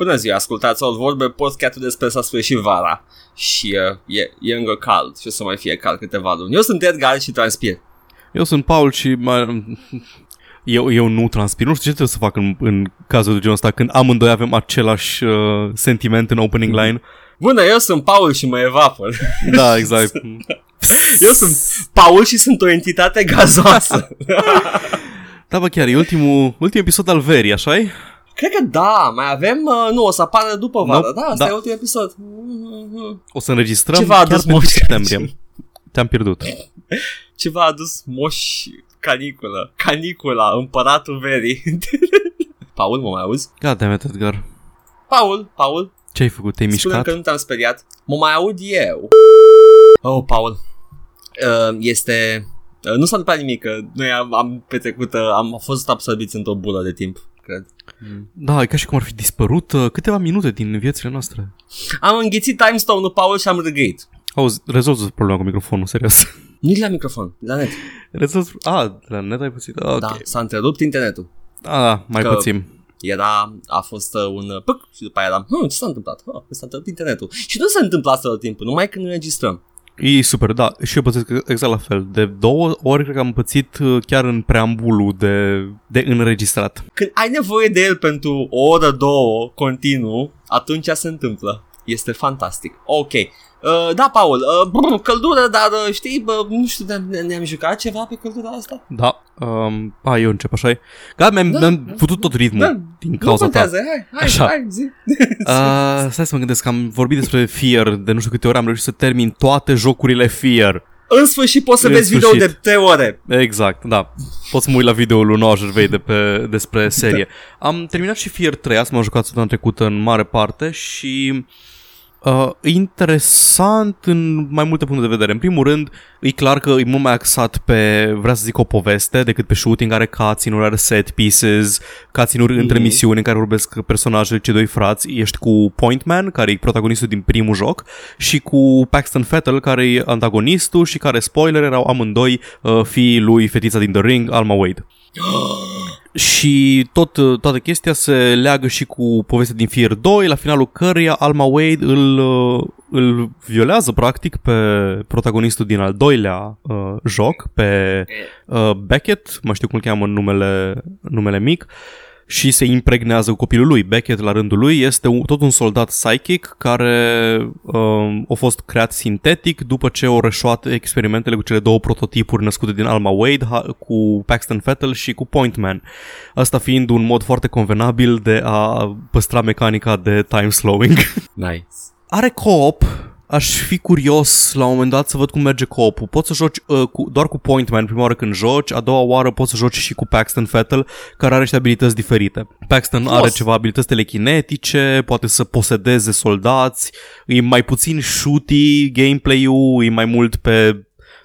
Bună ziua, ascultați Old Vorbe, podcastul despre s-a sfârșit vara și uh, e, e încă cald și o să mai fie cald câteva luni. Eu sunt Edgar și transpir. Eu sunt Paul și mai, eu, eu nu transpir. Nu știu ce trebuie să fac în, în cazul de genul ăsta când amândoi avem același uh, sentiment în opening line. Bună, eu sunt Paul și mă evapor. Da, exact. eu sunt Paul și sunt o entitate gazoasă. da, bă, chiar e ultimul, ultimul episod al verii, așa -i? Cred că da, mai avem, uh, nu, o să apară după vară, no, da, asta da. e ultimul episod. O să înregistrăm Ceva chiar adus pentru septembrie. Te-am pierdut. Ceva a adus moș canicula, canicula, împăratul verii. Paul, mă mai auzi? Gata, mea, Edgar. Paul, Paul. Ce ai făcut? Te-ai Spune mișcat? că nu te-am speriat. Mă mai aud eu. Oh, Paul. Uh, este... Uh, nu s-a întâmplat nimic, că noi am, am petrecut, uh, am fost absorbiți într-o bulă de timp, cred. Da, e ca și cum ar fi dispărut uh, câteva minute din viețile noastre. Am înghițit timestone-ul, Paul, și am râgâit. Auzi, rezolvă problema cu microfonul, serios. Nu la microfon, la net. Rezolv... A, la net ai puțin. Okay. Da, s-a întrerupt internetul. A, da, mai Că- puțin. Era, a fost uh, un uh, păc și după aia eram, hm, ce s-a întâmplat? Ah, s-a întâmplat internetul. Și nu se întâmplă asta tot timpul, numai când înregistrăm. E super, da. Și eu pățesc exact la fel. De două ori cred că am pățit uh, chiar în preambulul de, de înregistrat. Când ai nevoie de el pentru o oră, două, continuu, atunci se întâmplă. Este fantastic. Ok. Uh, da, Paul, uh, brr, căldură, dar uh, știi, bă, nu știu, ne- ne-am jucat ceva pe căldura asta? Da. Um, a, eu încep, așa Gata, mi-am, Da, mi-am da. putut tot ritmul Da, din Nu cauza ta. contează, hai, hai, Așa. hai, zi. Uh, stai să mă gândesc, am vorbit despre Fear de nu știu câte ori, am reușit să termin toate jocurile Fear. În sfârșit poți să În vezi video sfârșit. de 3 ore. Exact, da. Poți să mă uit la videoul lui Noah Gervais de pe, despre serie. Am terminat și Fear 3, asta m-am jucat săptămâna trecută în mare parte și uh, e interesant în mai multe puncte de vedere. În primul rând, e clar că e mult mai axat pe, vrea să zic, o poveste decât pe shooting, are cutscene-uri, are set pieces, cutscene-uri între Mhm. misiuni în care vorbesc personajele, cei doi frați. Ești cu Point Man, care e protagonistul din primul joc, și cu Paxton Fettel, care e antagonistul și care, spoiler, erau amândoi uh, fiii lui fetița din The Ring, Alma Wade. Și tot, toată chestia se leagă și cu povestea din Fear 2, la finalul căreia Alma Wade îl, uh, îl violează practic pe protagonistul din al doilea uh, joc, pe uh, Beckett, mă știu cum îl cheamă în numele, numele mic, și se impregnează cu copilul lui. Beckett, la rândul lui, este un, tot un soldat psychic care um, a fost creat sintetic după ce au reșuat experimentele cu cele două prototipuri născute din Alma Wade, ha, cu Paxton Fettel și cu Point Man. Asta fiind un mod foarte convenabil de a păstra mecanica de time slowing. Nice. Are co-op, aș fi curios la un moment dat să văd cum merge co-op-ul. Poți să joci uh, cu, doar cu Point Man prima oară când joci, a doua oară poți să joci și cu Paxton Fettel, care are niște abilități diferite. Paxton Frumos. are ceva abilități telekinetice, poate să posedeze soldați, e mai puțin shooty gameplay-ul, e mai mult pe,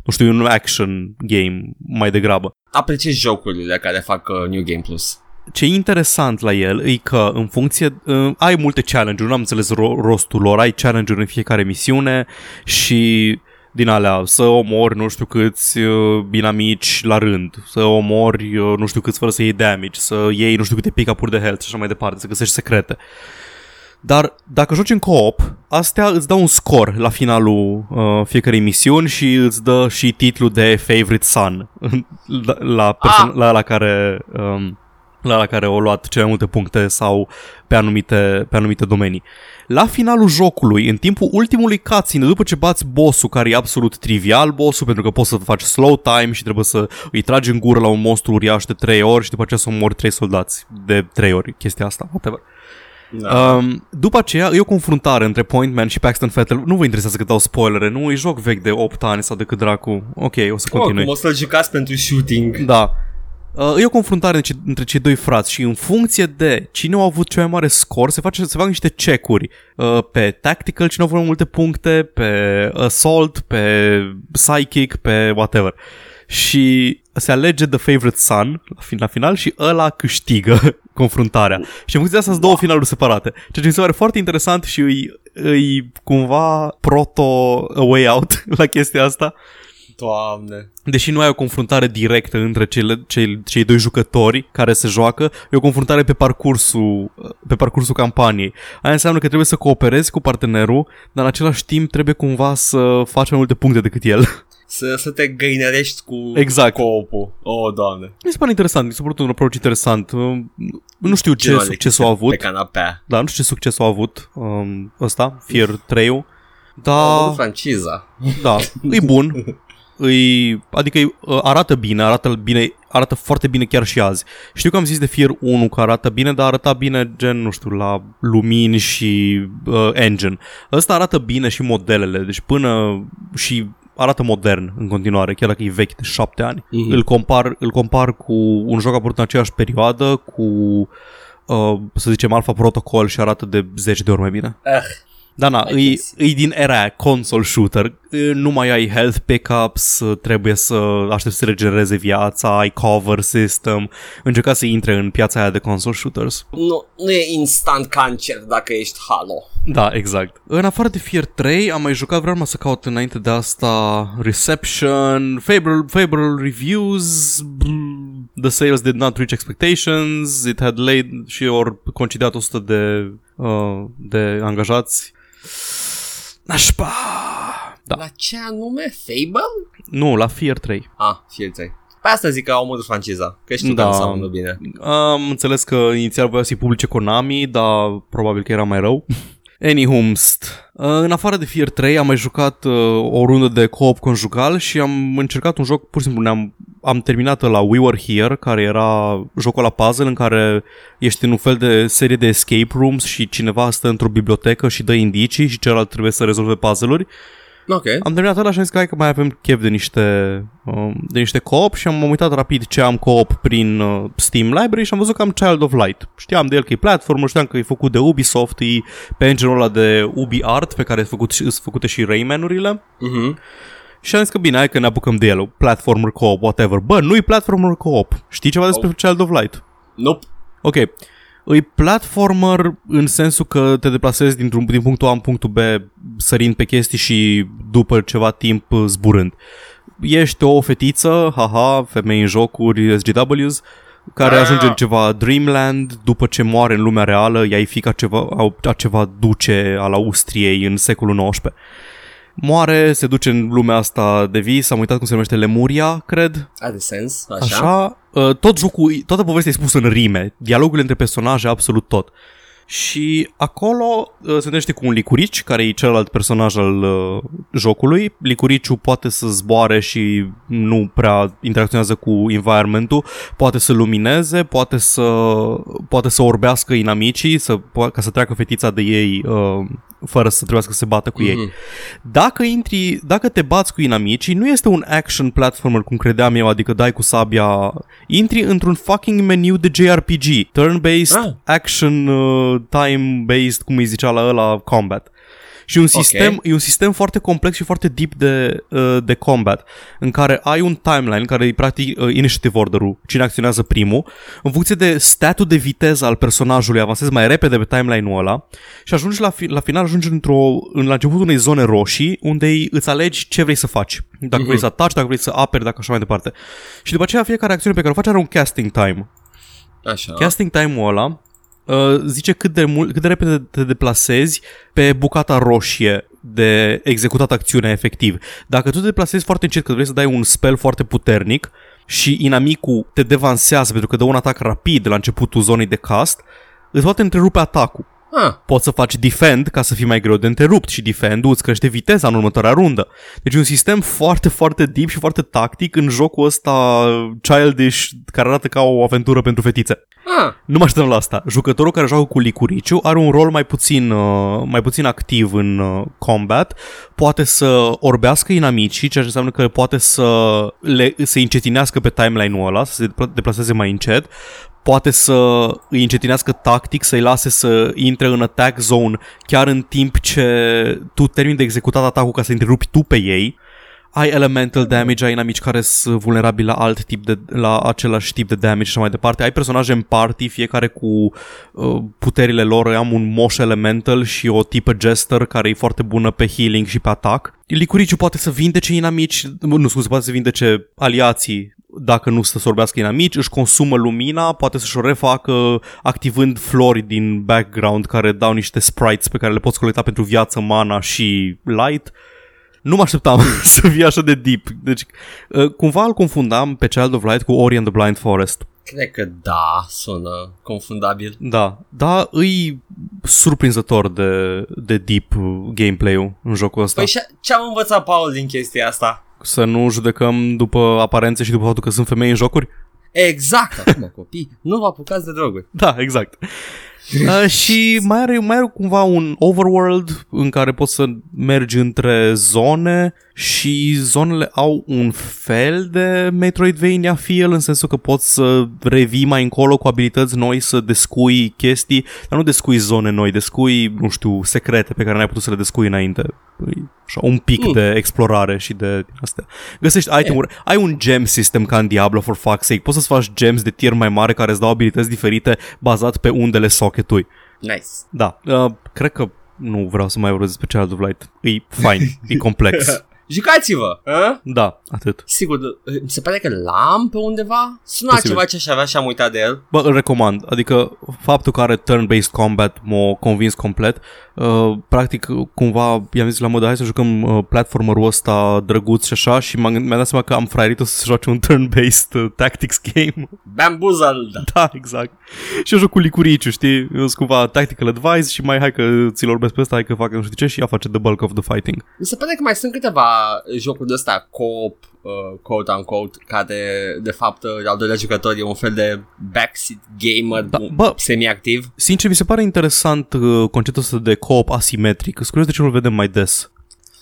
nu știu, un action game mai degrabă. Apreciez jocurile care fac uh, New Game Plus. Ce e interesant la el e că în funcție, uh, ai multe challenge-uri, nu am înțeles ro- rostul lor, ai challenge-uri în fiecare misiune și din alea, să omori nu știu câți uh, inamici la rând, să omori uh, nu știu câți fără să iei damage, să iei nu știu câte pick-up-uri de health și așa mai departe, să găsești secrete. Dar dacă joci în co-op, astea îți dau un scor la finalul uh, fiecarei misiuni și îți dă și titlul de favorite son la, la, perso- Ah! la, la care um, la, la care au luat cele mai multe puncte sau pe anumite, pe anumite domenii. La finalul jocului, în timpul ultimului cutscene, după ce bați bossul, care e absolut trivial bossul, pentru că poți să faci slow time și trebuie să îi tragi în gură la un monstru uriaș de 3 ori și după aceea să omori 3 soldați de 3 ori, chestia asta, whatever. Da. Um, după aceea e o confruntare între Point Man și Paxton Fettel. Nu vă interesează că dau spoilere, nu? E joc vechi de 8 ani sau de cât dracu. Ok, o să continui. Oricum, o să-l jucați pentru shooting. Da. Uh, e o confruntare între, între cei doi frați și în funcție de cine a avut cel mai mare scor, se, face, se fac niște check-uri uh, pe tactical, cine a avut mai multe puncte, pe assault, pe psychic, pe whatever. Și se alege the favorite son la, fin- la final și ăla câștigă confruntarea. Și în funcție de asta sunt două finaluri separate. Ceea ce mi se pare foarte interesant și îi, îi cumva proto a way out la chestia asta. Doamne. Deși nu ai o confruntare directă între cele, cei, cei doi jucători care se joacă, e o confruntare pe parcursul, pe parcursul campaniei. Aia înseamnă că trebuie să cooperezi cu partenerul, dar în același timp trebuie cumva să faci mai multe puncte decât el. Să, să te găinărești cu Exact. co-op-ul. Oh, doamne. Mi se pare interesant, mi s-a părut un approach interesant. Uh, Nu știu ce Genul de succes a chestii avut, Pe canapea. da, nu știu ce succes a avut um, ăsta, Fear 3-ul, Da. dar franciza. da, e bun. Îi, adică îi, uh, arată bine, arată bine, arată foarte bine chiar și azi. Știu că am zis de Fear 1 că arată bine, dar arăta bine gen, nu știu, la lumini și uh, engine. Ăsta arată bine și modelele, deci până și arată modern în continuare, chiar dacă e vechi de șapte ani. Mhm. Îl, compar, îl compar cu un joc apărut în aceeași perioadă, cu, uh, să zicem, Alpha Protocol și arată de 10 de ori mai bine. Eh, Da, na, Mai îi, chestii. îi din era aia, console shooter. E, Nu mai ai health pickups, trebuie să aștepți să regenereze viața, ai cover system. Încerca să intre în piața aia de console shooters. nu, nu e instant cancer dacă ești Halo. Da, exact. În afară de Fear 3, am mai jucat, vreau mă să caut înainte de asta Reception, favorable, favorable reviews, mm, the sales did not reach expectations, it had laid și ori concediat 100 de, uh, de angajați. Nașpa! Da. La ce anume? Fable? Nu, la Fear 3. Ah, Fielței. Pe asta zic că au omorât franciza. Că știu Da. că nu seamănă bine. Am înțeles că inițial voia să-i publice Konami, dar probabil că era mai rău. Anyhumst. În afară de Fear 3 am mai jucat uh, o rundă de co-op conjugal și am încercat un joc, pur și simplu ne-am am terminat la We Were Here, care era jocul la puzzle în care ești în un fel de serie de escape rooms și cineva stă într-o bibliotecă și dă indicii și celălalt trebuie să rezolve puzzle-uri. Ok. Am terminat ăla și am zis că hai că mai avem chef de niște, um, de niște co-op și am uitat rapid ce am co-op prin uh, Steam Library și am văzut că am Child of Light. Știam de el că e platformă, știam că e făcut de Ubisoft, e pe engine-ul ăla de Ubi Art pe care sunt făcut, sunt făcute și Rayman-urile. Mhm. Și am zis că bine, hai că ne apucăm de el, platformer co-op, whatever. Bă, nu-i platformer co-op. Știi ceva despre Child of Light? Nope. Ok. Îi platformer în sensul că te deplasezi dintr-un, din punctul A în punctul B sărind pe chestii și după ceva timp uh, zburând. Ești o fetiță, haha, femei în jocuri, SGWs, care Ah. ajunge în ceva Dreamland după ce moare în lumea reală, ea e fica ceva, a ceva duce al Austriei în secolul XIX. Moare, se duce în lumea asta de vis, am uitat cum se numește Lemuria, cred, Are sens. Așa. Așa, uh, tot jocul, toată povestea e spusă în rime, dialogurile între personaje, absolut tot. Și acolo uh, se întâlnește cu un licurici, care e celălalt personaj al uh, jocului. Licuriciul poate să zboare și nu prea interacționează cu environmentul, poate să lumineze, poate să, poate să orbească inamicii, să, po- ca să treacă fetița de ei uh, fără să trebuiască să se bată cu ei. Mhm. Dacă intri, dacă te bați cu inamicii, nu este un action platformer cum credeam eu, adică dai cu sabia, intri într-un fucking meniu de JRPG, turn-based, Ah. action uh, time-based, cum îi zicea la ăla, combat. Și un sistem, e un sistem foarte complex și foarte deep de, uh, de combat, în care ai un timeline, care e practic uh, initiative order-ul, cine acționează primul, în funcție de statul de viteză al personajului, avansezi mai repede pe timeline-ul ăla și ajungi la, fi, la final, ajungi într-o, în, la începutul unei zone roșii, unde îi- îți alegi ce vrei să faci. Dacă vrei să ataci, dacă vrei să aperi, dacă așa mai departe. Și după aceea fiecare acțiune pe care o faci are un casting time. Așa. Casting time-ul ăla uh, zice cât de, mult, cât de repede te deplasezi pe bucata roșie de executat acțiunea efectiv. Dacă tu te deplasezi foarte încet, că vrei să dai un spell foarte puternic și inamicul te devansează pentru că dă un atac rapid la începutul zonei de cast, îți poate întrerupe atacul. Ah, Poți să faci defend ca să fii mai greu de întrerupt și defend-ul îți crește viteza în următoarea rundă. Deci e un sistem foarte, foarte deep și foarte tactic în jocul ăsta childish care arată ca o aventură pentru fetițe. ah. Nu mă așteptam la asta. Jucătorul care joacă cu licuriciu are un rol mai puțin, uh, mai puțin activ în uh, combat, poate să orbească inamicii, ceea ce înseamnă că poate să le, să încetinească pe timeline-ul ăla, să se depla- deplaseze mai încet, poate să îi încetinească tactic, să-i lase să intre în attack zone chiar în timp ce tu termini de executat atacul ca să întrerupi tu pe ei. Ai elemental damage, ai inamici care sunt vulnerabili la alt tip de, la același tip de damage și așa mai departe. Ai personaje în party, fiecare cu uh, puterile lor. Am un moș elemental și o tipă jester care e foarte bună pe healing și pe atac. licuriciu poate să vindece inamici, nu scuze, poate să vindece aliații dacă nu să sorbească inamici, își consumă lumina, poate să-și o refacă activând flori din background care dau niște sprites pe care le poți colecta pentru viață, mana și light. Nu mă așteptam să fie așa de deep. Deci, uh, cumva îl confundam pe Child of Light cu Ori and the Blind Forest. Cred că da, sună confundabil. Da, da, îi surprinzător de, de deep gameplay-ul în jocul ăsta. Păi și- ce am învățat, Paul, din chestia asta? Să nu judecăm după aparențe și după faptul că sunt femei în jocuri? Exact, acum copii, nu vă apucați de droguri. Da, exact. Uh, și mai are, mai are cumva un overworld în care poți să mergi între zone și zonele au un fel de Metroidvania feel în sensul că poți să revii mai încolo cu abilități noi, să descui chestii, dar nu descui zone noi, descui, nu știu, secrete pe care n-ai putut să le descui înainte. Păi, așa, un pic Mm. de explorare și de din astea. Găsești itemuri, ai un gem system ca în Diablo for fuck's sake, poți să-ți faci gems de tier mai mare care îți dau abilități diferite bazat pe undele socketului. Nice. Da, uh, cred că nu vreau să mai vorbesc despre Child of Light. E fine, e complex. Jucați-vă! A? Da, atât. Sigur, mi se pare că l-am pe undeva. Suna Posibil. ceva ce aș avea și am uitat de el. Bă, îl recomand. Adică faptul că are turn-based combat m-a convins complet. Uh, practic, cumva i-am zis la modă, hai să jucăm uh, platformerul ăsta drăguț și așa și m-am, mi-am dat seama că am fraierit să se joace un turn-based uh, tactics game. Bamboozled. da, exact. Și eu joc cu licuriciu, știi? Eu sunt cumva tactical advice și mai hai că ți-l orbesc pe ăsta, hai că fac nu știu ce și ea face the bulk of the fighting. Mi se pare că mai sunt câteva jocuri de ăsta co-op, uh, quote unquote, care de fapt uh, al doilea jucător e un fel de backseat gamer Da, da, bă. semi-activ. Sincer, mi se pare interesant uh, conceptul ăsta de co-op asimetric. Sunt curios de ce nu-l vedem mai des.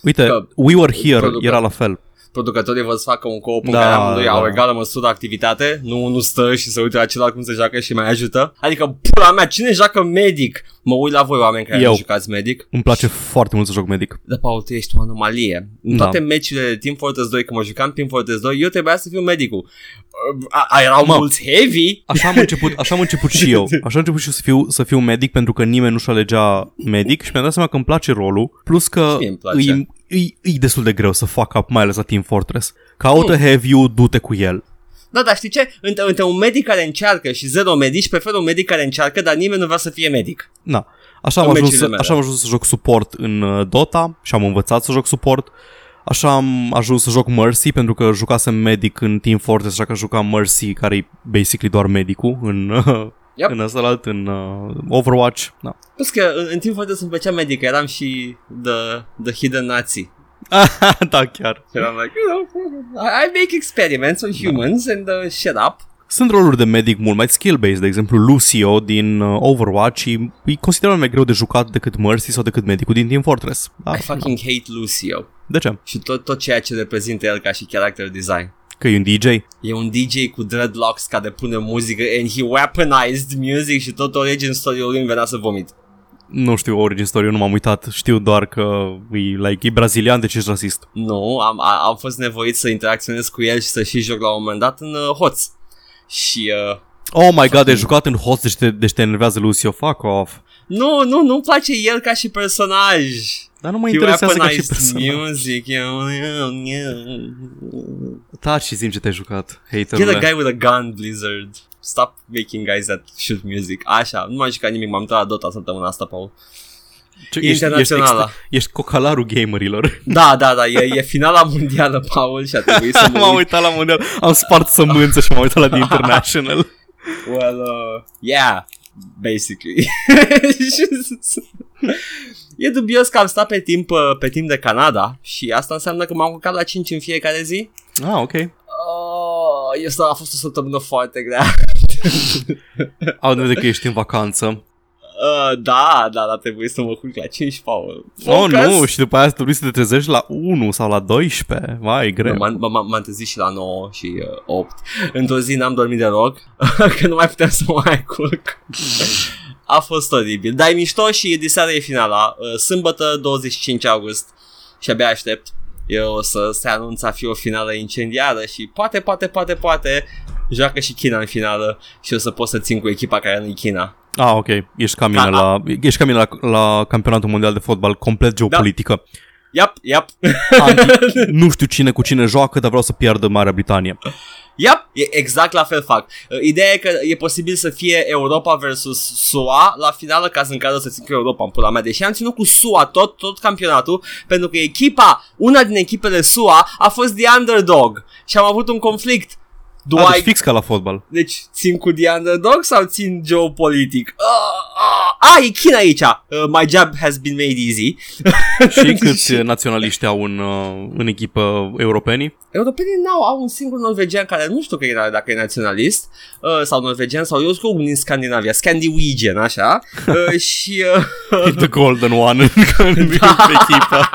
Uite, Că We Were Here producă- era la fel. Producătorii vor să facă un co-op în Da, care amândoi da. au egală măsură activitate, nu unul stă și se uită la celălalt cum se joacă și mai ajută. Adică, pula mea, cine joacă medic? Mă uit la voi oameni care Eu. nu jucați medic. Îmi place foarte mult să joc medic. Da, Paul, tu ești o anomalie. În Da. toate meciurile de Team Fortress 2, când mă jucam Team Fortress 2, eu trebuia să fiu medicul. A, a, erau Mă. mulți heavy? Așa am început, așa am început și eu. Așa am început și eu să fiu, să fiu medic pentru că nimeni nu-și alegea medic și mi-am dat seama că îmi place rolul. Plus că Și mie îmi place. E, e, e destul de greu să fac up, mai ales la Team Fortress. Caută heavy du-te cu el. Da, dar știi ce? Între, între un medic care încearcă și zero medici, prefer un medic care încearcă, dar nimeni nu vrea să fie medic. Na. Așa am, În ajuns, meciurile mele. așa am ajuns să joc suport în uh, Dota și am învățat să joc suport. Așa am ajuns să joc Mercy pentru că jucasem medic în Team Fortress, așa că jucam Mercy, care e basically doar medicul în, uh, Yep. în ăsta în uh, Overwatch. Da. Plus că în, în Team Fortress îmi plăcea medic, eram și the, the hidden Nazi. da, chiar. And I'm like, you know, I, I make experiments on humans and uh, shut up. Sunt roluri de medic mult mai skill-based, de exemplu Lucio din uh, Overwatch e, e considerat mai greu de jucat decât Mercy sau decât medicul din Team Fortress. Da, I fucking hate Lucio. De ce? Și tot, tot ceea ce reprezintă el ca și character design. Că e un DJ? E un DJ cu dreadlocks care pune muzică and he weaponized music și tot origin story-ul lui îmi venea să vomit. Nu știu origin story, eu nu m-am uitat. Știu doar că e, like, e brazilian, deci ești rasist. Nu, am, a, am fost nevoit să interacționez cu el și să și joc la un moment dat în uh, hoț. Și uh, Oh my god, ai jucat în host, deci te, deci te enervează Lucio, fuck off. nu, nu, nu-mi place el ca și personaj. Dar nu mă He interesează ca și weaponized persoană. music. you know. Taci și zi ce te-ai jucat, Get a haterule. guy with a gun, Blizzard. Stop making guys that shoot music. Așa, nu m-am jucat nimic, m-am uitat la Dota săptămâna asta, Paul. Ce- ești, ești, internațională. extra- ești cocalarul gamerilor. Da, da, da, e, e finala mondială, Paul, și a trebuit să mă m-am uit. uitat la mondial, am spart sămânță și m-am uitat la The International. Well, uh, yeah, basically. E dubios că am stat pe timp, uh, pe timp de Canada și asta înseamnă că m-am culcat la 5 în fiecare zi. ah, ok. Oh, este, a fost o săptămână foarte grea. Au de vedere că ești în vacanță. Uh, da, da, dar trebuie să mă culc la 5, Paul. Oh, Focus! nu, și după aia trebuie să te trezești la 1 sau la 12. Vai, e greu. Nu, m-am, m-am, m-am trezit și la 9 și uh, 8. Într-o zi n-am dormit deloc, că nu mai puteam să mă mai culc. A fost oribil. Dar e mișto și de seară e finala. Uh, Sâmbătă 25 august și abia aștept. Eu o să se anunț a fi o finală incendiară și poate, poate, poate, poate joacă și China în finală și o să pot să țin cu echipa care nu e China. Ah, ok. Ești ca mine, Da, la, ești ca mine la, la campionatul mondial de fotbal, complet geopolitică. Yep, yep. Anti, nu știu cine cu cine joacă, dar vreau să piardă Marea Britanie. Yep, e exact la fel fac. Uh, Ideea e că e posibil să fie Europa versus SUA la finală, caz în care o să țin cu Europa în pula mea. Deși am ținut cu SUA tot, tot campionatul, pentru că echipa, una din echipele SUA a fost the underdog și am avut un conflict. Do A, I... deci fix ca la fotbal. Deci țin cu the underdog sau țin geopolitic? Uh, uh, ah, e China aici! Uh, my job has been made easy. Și câți naționaliști au în, uh, în echipă europenii? Europenii n-au, au un singur norvegian care nu știu că e, dacă e naționalist uh, sau norvegian sau eu știu din Scandinavia, Scandinavian, așa. Uh, și uh, The golden one în Da. echipă.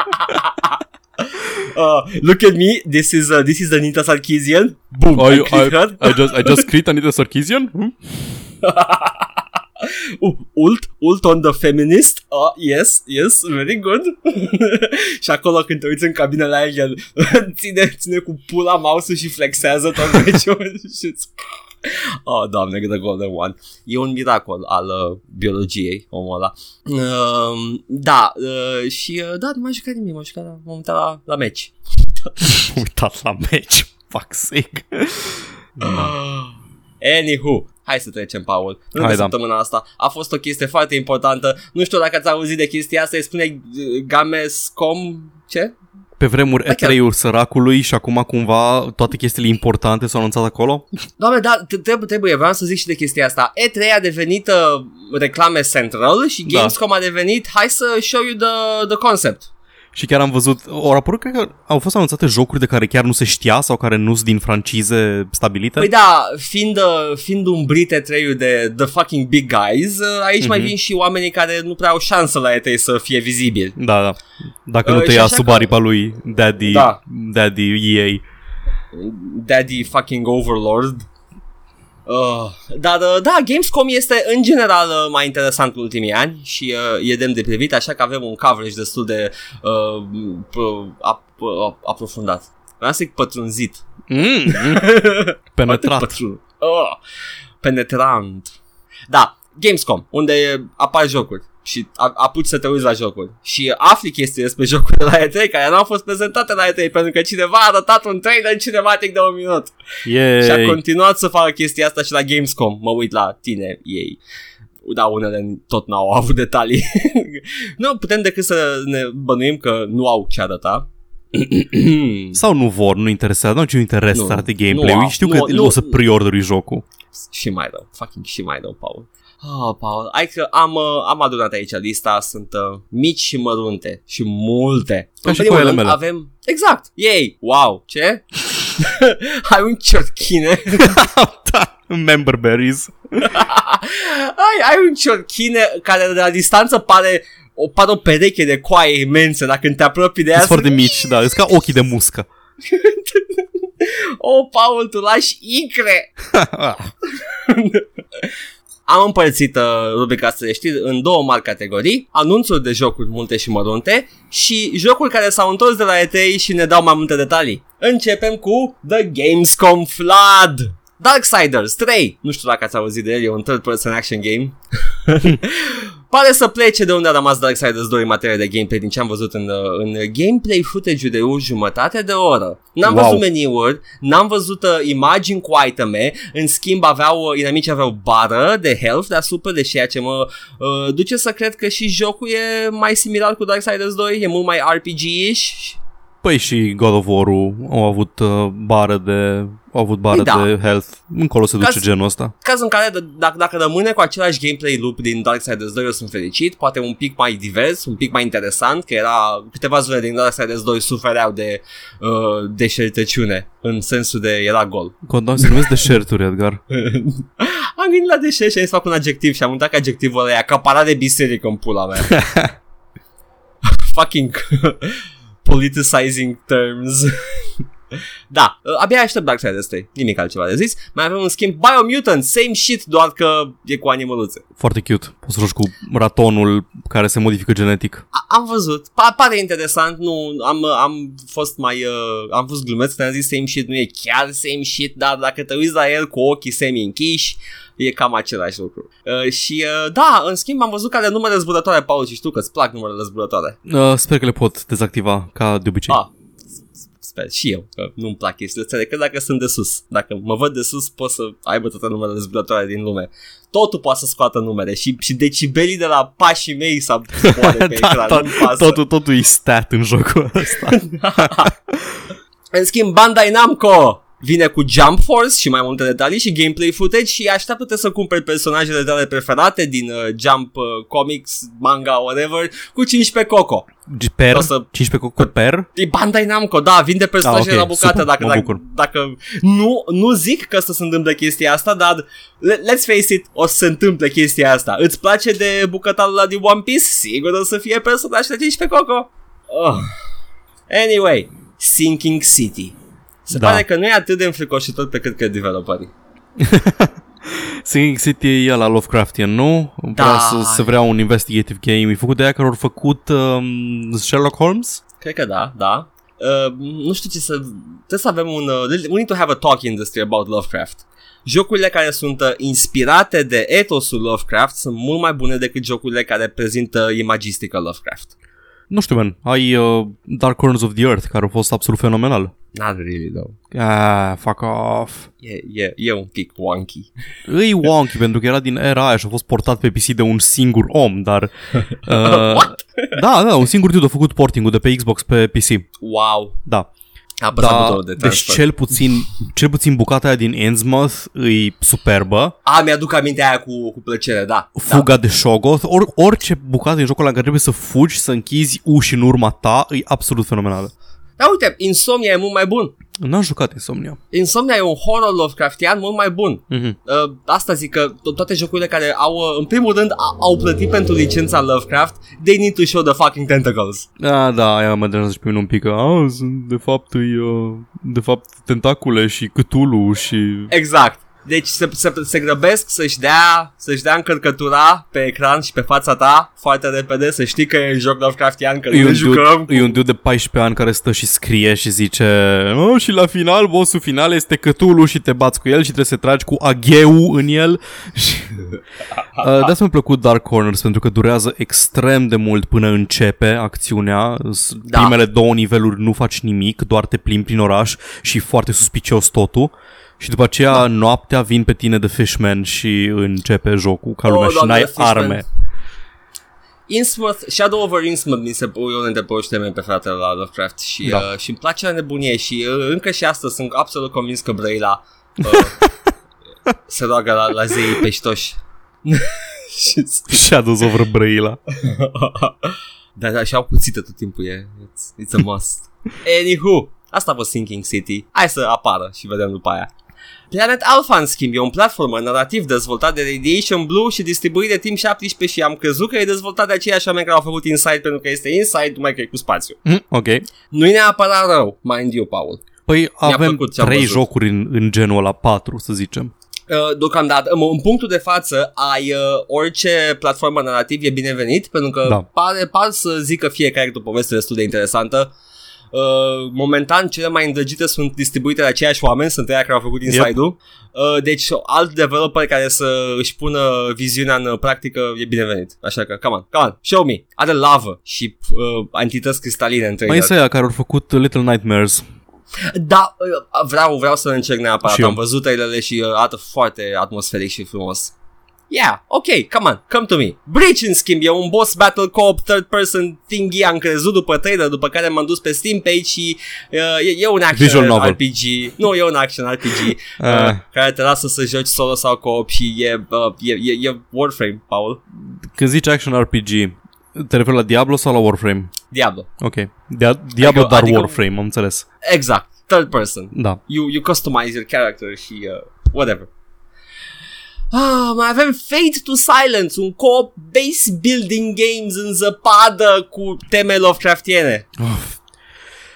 uh, look at me, this is uh, this is the Nita Sarkeesian. Boom, I, I, click her. I, I just I just crit Anita Sarkeesian? Hmm? Uh, ult, ult on the feminist. Uh, yes, yes, very good. și acolo când te uiți în cabina la el, ține, ține cu pula mouse și flexează tot meciul și îți- Oh, doamne, the golden one. E un miracol al uh, biologiei, omul ăla. Uh, da, uh, și uh, da, nu m-am jucat nimic, m-am jucat, la- m-am uitat la, la meci. Uitat la meci. Fuck sake. Anywho, hai să trecem, Paul. În Hai, da. săptămâna asta a fost o chestie foarte importantă. Nu știu dacă ați auzit de chestia asta, îi spune uh, Gamescom... Ce? Pe vremuri Da, chiar. E3-ul săracului și acum cumva toate chestiile importante s-au anunțat acolo? Doamne, da, t- trebuie, trebuie, vreau să zic și de chestia asta. E3 a devenit uh, reclame central și Da. Gamescom a devenit hai să show you the, the concept. Și chiar am văzut, au apărut, cred că au fost anunțate jocuri de care chiar nu se știa sau care nu sunt din francize stabilite. Păi da, fiind, uh, fiind umbrit E3-ul de The Fucking Big Guys, uh, aici mai Mhm. vin și oamenii care nu prea au șansă la E3 să fie vizibili. Da, da. Dacă nu Uh, te și ia așa sub că- aripa lui Daddy, Da. Daddy EA. Daddy fucking overlord. Uh, dar uh, da, Gamescom este în general uh, mai interesant în ultimii ani și uh, e demn de privit, așa că avem un coverage destul de uh, p- ap- uh, aprofundat. Vreau să zic pătrunzit. Mm, penetrat. Pătrun. Uh, penetrant. Da, Gamescom, unde apar jocuri și a- apuci să te uiți la jocuri și afli chestii despre jocurile la E3 care nu au fost prezentate la E3 pentru că cineva a arătat un trailer cinematic de un minut. Și a Yay. continuat să facă chestia asta și la Gamescom. Mă uit la tine, ei. Da, unele tot n-au avut detalii. nu putem decât să ne bănuim că nu au ce arăta. Sau nu vor, nu interesează, nu au niciun interes Nu, să arate nu gameplay-ul. au, Știu nu- că nu- o să preorderi jocul. și mai rău, fucking și mai rău, Paul. Oh, Paul, hai că am, uh, am adunat aici lista, sunt uh, mici și mărunte și multe. Ca În și primul foile rând mele. Avem, exact, ei, wow, ce? Ai un ciorchine da, member berries. ai, ai un ciorchine care de la distanță pare o, pare o pereche de coaie imense dacă când te apropii de ea. Sunt foarte mici, da, sunt ca ochii de muscă. O, Paul, tu lași icre! Am împărțit uh, rubrica asta de știri în două mari categorii, anunțuri de jocuri multe și mărunte și jocuri care s-au întors de la E3 și ne dau mai multe detalii. Începem cu The Gamescom Flood! Darksiders 3, nu știu dacă ați auzit de el, e un third person action game. Pare să plece de unde a rămas Darksiders 2 în materie de gameplay din ce am văzut în, uh, în gameplay footage-ul de o jumătate de oră. N-am Wow. văzut meniuri, n-am văzut uh, imagini cu iteme, în schimb aveau, uh, inamicii aveau bară de health deasupra, de ceea ce mă uh, duce să cred că și jocul e mai similar cu Darksiders 2, e mult mai RPG-ish. Păi și God of War-ul au avut uh, bară de au avut bară Păi da. de health. Încolo se duce Caz- genul ăsta. Caz în care, d- dacă, dacă rămâne cu același gameplay loop din Darksiders 2, eu sunt fericit, poate un pic mai divers, un pic mai interesant, că era câteva zone din Darksiders 2 sufereau de uh, deșertăciune, în sensul de era gol. Continuăm să numesc deșerturi, Edgar. Am gândit la deșert și am să fac un adjectiv și am uitat că adjectivul ăla e acaparat de biserică în pula mea. Fucking politicizing terms. da, uh, abia aștept Darksiders 3, nimic altceva de zis. Mai avem un schimb Biomutant, same shit, doar că e cu animăluțe. Foarte cute. Poți să joci cu ratonul care se modifică genetic. A- am văzut, pa- pare interesant, nu, am, am fost mai, uh, am fost glumeț când am zis same shit, nu e chiar same shit, dar dacă te uiți la el cu ochii semi închiși, E cam același lucru. Uh, și uh, da, în schimb am văzut că are numere zburătoare, Paul, și știu că îți plac numerele zburătoare. Uh, sper că le pot dezactiva, ca de obicei. Ah, sper și eu că nu-mi plac chestiile astea decât dacă sunt de sus. Dacă mă văd de sus pot să aibă toate numerele zburătoare din lume. Totul poate să scoată numere și, și decibelii de la pașii mei să zboare pe da, ecran. tot, nu pasă. totul, totul e stat în jocul ăsta. În schimb, Bandai Namco vine cu Jump Force și mai multe detalii și gameplay footage și așteaptă să cumperi personajele tale preferate din uh, Jump uh, Comics, manga, whatever, cu 15 coco. Per? O să- 15 cu per? E Bandai Namco, da, vinde personajele Ah, ok, la bucate super, dacă, mă dacă, bucur. dacă nu, nu zic că să se întâmple chestia asta, dar le- let's face it, o să se întâmple chestia asta. Îți place de bucătarul ăla din One Piece? Sigur o să fie personajele 15 coco. Oh. Anyway, Sinking City. Se Da. pare că nu e atât de înfricoșitor pe cât cred developerii. Sinking City e la Lovecraftian, nu? Vrea Da. să, să vrea un investigative game. E făcut de aia care au făcut um, Sherlock Holmes? Cred că da, da. Uh, nu știu ce să... Trebuie să avem un... Uh, we need to have a talk industry about Lovecraft. Jocurile care sunt uh, inspirate de etosul Lovecraft sunt mult mai bune decât jocurile care prezintă imagistica Lovecraft. Nu știu, man. Ai uh, Dark Corners of the Earth, care a fost absolut fenomenal. Not really, though. Ah, fuck off. E, e, e un pic wonky. Îi wonky pentru că era din era aia și a fost portat pe PC de un singur om, dar... Uh, What? da, da, un singur dude a făcut portingul de pe Xbox pe PC. Wow. Da. A apăsat Da, butonul de deci transfer. cel puțin, cel puțin bucata aia din Innsmouth e superbă. A, mi-aduc aminte aia cu, cu plăcere, da. Fuga de Shoggoth, or, orice bucată din jocul ăla în care trebuie să fugi, să închizi uși în urma ta, e absolut fenomenală. Da, uite, Insomnia e mult mai bun. N-am jucat Insomnia. Insomnia e un horror Lovecraftian mult mai bun. Mhm. Uh, asta zic că to- toate jocurile care au, uh, în primul rând, a- au plătit pentru licența Lovecraft, they need to show the fucking tentacles. Da, da, aia mă deranjează și pe mine un pic că, a, sunt, de fapt, e, uh, de fapt, tentacule și Cthulhu și... Exact. Deci se, se, se grăbesc să-și dea, să-și dea încărcătura pe ecran și pe fața ta foarte repede, să știi că e un joc Lovecraftian, că E nu ne un, jucăm. dude, e un dude de 14 ani care stă și scrie și zice oh, și la final, bossul final este Cthulhu și te bați cu el și trebuie să tragi cu agheu în el. Și... Uh, de asta mi-a plăcut Dark Corners pentru că durează extrem de mult până începe acțiunea. S- Da. Primele două niveluri nu faci nimic, doar te plimbi prin oraș și foarte suspicios totul. Și după aceea da. noaptea vin pe tine de Fishman și începe jocul ca Oh, lumea și doamne, n-ai The Fishman. arme. Innsmouth, Shadow over Innsmouth mi se e unul dintre poveștile mele preferate la Lovecraft și, Da. uh, și îmi place la nebunie și uh, încă și astăzi sunt absolut convins că Brăila uh, se roagă la, la zeii peștoși. Și- Shadows over Brăila. da, da, și au cuțite tot timpul, e, it's, it's a must. Anywho, asta a fost Sinking City. Hai să apară și vedem după aia. Planet Alpha, în schimb, e un platformer narrativ dezvoltat de Radiation Blue și distribuit de Team 17 și am crezut că e dezvoltat de aceiași oameni care au făcut Inside pentru că este Inside, numai că e cu spațiu. Mm, ok. Nu e neapărat rău, mind you, Paul. Păi avem plăcut ce am trei văzut. jocuri în, în genul ăla, patru să zicem. Uh, deocamdată, în, în punctul de față, ai uh, orice platformă narrativ e binevenit, pentru că Da. pare, par să zică fiecare o poveste destul de interesantă. Uh, momentan, cele mai îndrăgite sunt distribuite de aceiași oameni, sunt aia care au făcut Inside-ul. Uh, deci, alt developer care să își pună viziunea în practică e binevenit. Așa că, come on, come on, show me. Are lavă și uh, entități cristaline în Mai trailer. este aia care au făcut Little Nightmares. Da, uh, vreau, vreau să încerc neapărat. Și eu. Am văzut trailerele și uh, arată foarte atmosferic și frumos. Yeah, ok, come on, come to me. Breach, în schimb, e un boss battle co-op third person thingy, am crezut după trailer, după care m-am dus pe Steam page și uh, e, e un action Visual novel. RPG. Nu, e un action RPG uh, Ah. care te lasă să joci solo sau co-op și e, uh, e, e, e Warframe, Paul. Când zici action RPG, te referi la Diablo sau la Warframe? Diablo. Ok. Dia- Diablo, dar adică- Warframe, am înțeles. Exact, third person. Da. you, you customize your character și uh, whatever. Ah, mai avem Fate to Silence, un co-op base building games în zăpadă cu teme Lovecraftiene.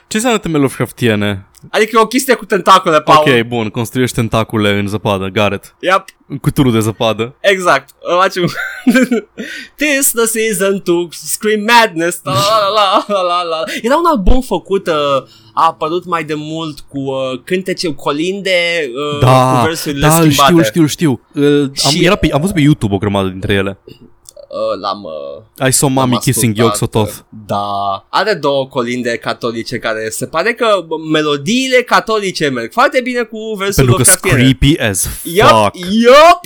Ce înseamnă temele Lovecraftiene? Adică e o chestie cu tentacule, Paul. Ok, bun, construiești tentacule în zăpadă, got it. Yep, În cuturul de zăpadă. exact. Îl facem... This the season to scream madness. La, la, la, la, la. Era un album făcut, uh, a apărut mai de mult cu uh, cântece, colinde uh, cu Da, versurile da, îl schimbate. știu, știu, știu. Uh, am, Și- era pe, am văzut pe YouTube o grămadă dintre ele. Uh, l-am... Uh, I saw mommy Am kissing ascultat, Yog-Sothoth. Da, are două colinde catolice care se pare că melodiile catolice merg foarte bine cu versul Pentru că Lovecraftiene. creepy as Yup, fuck. yup.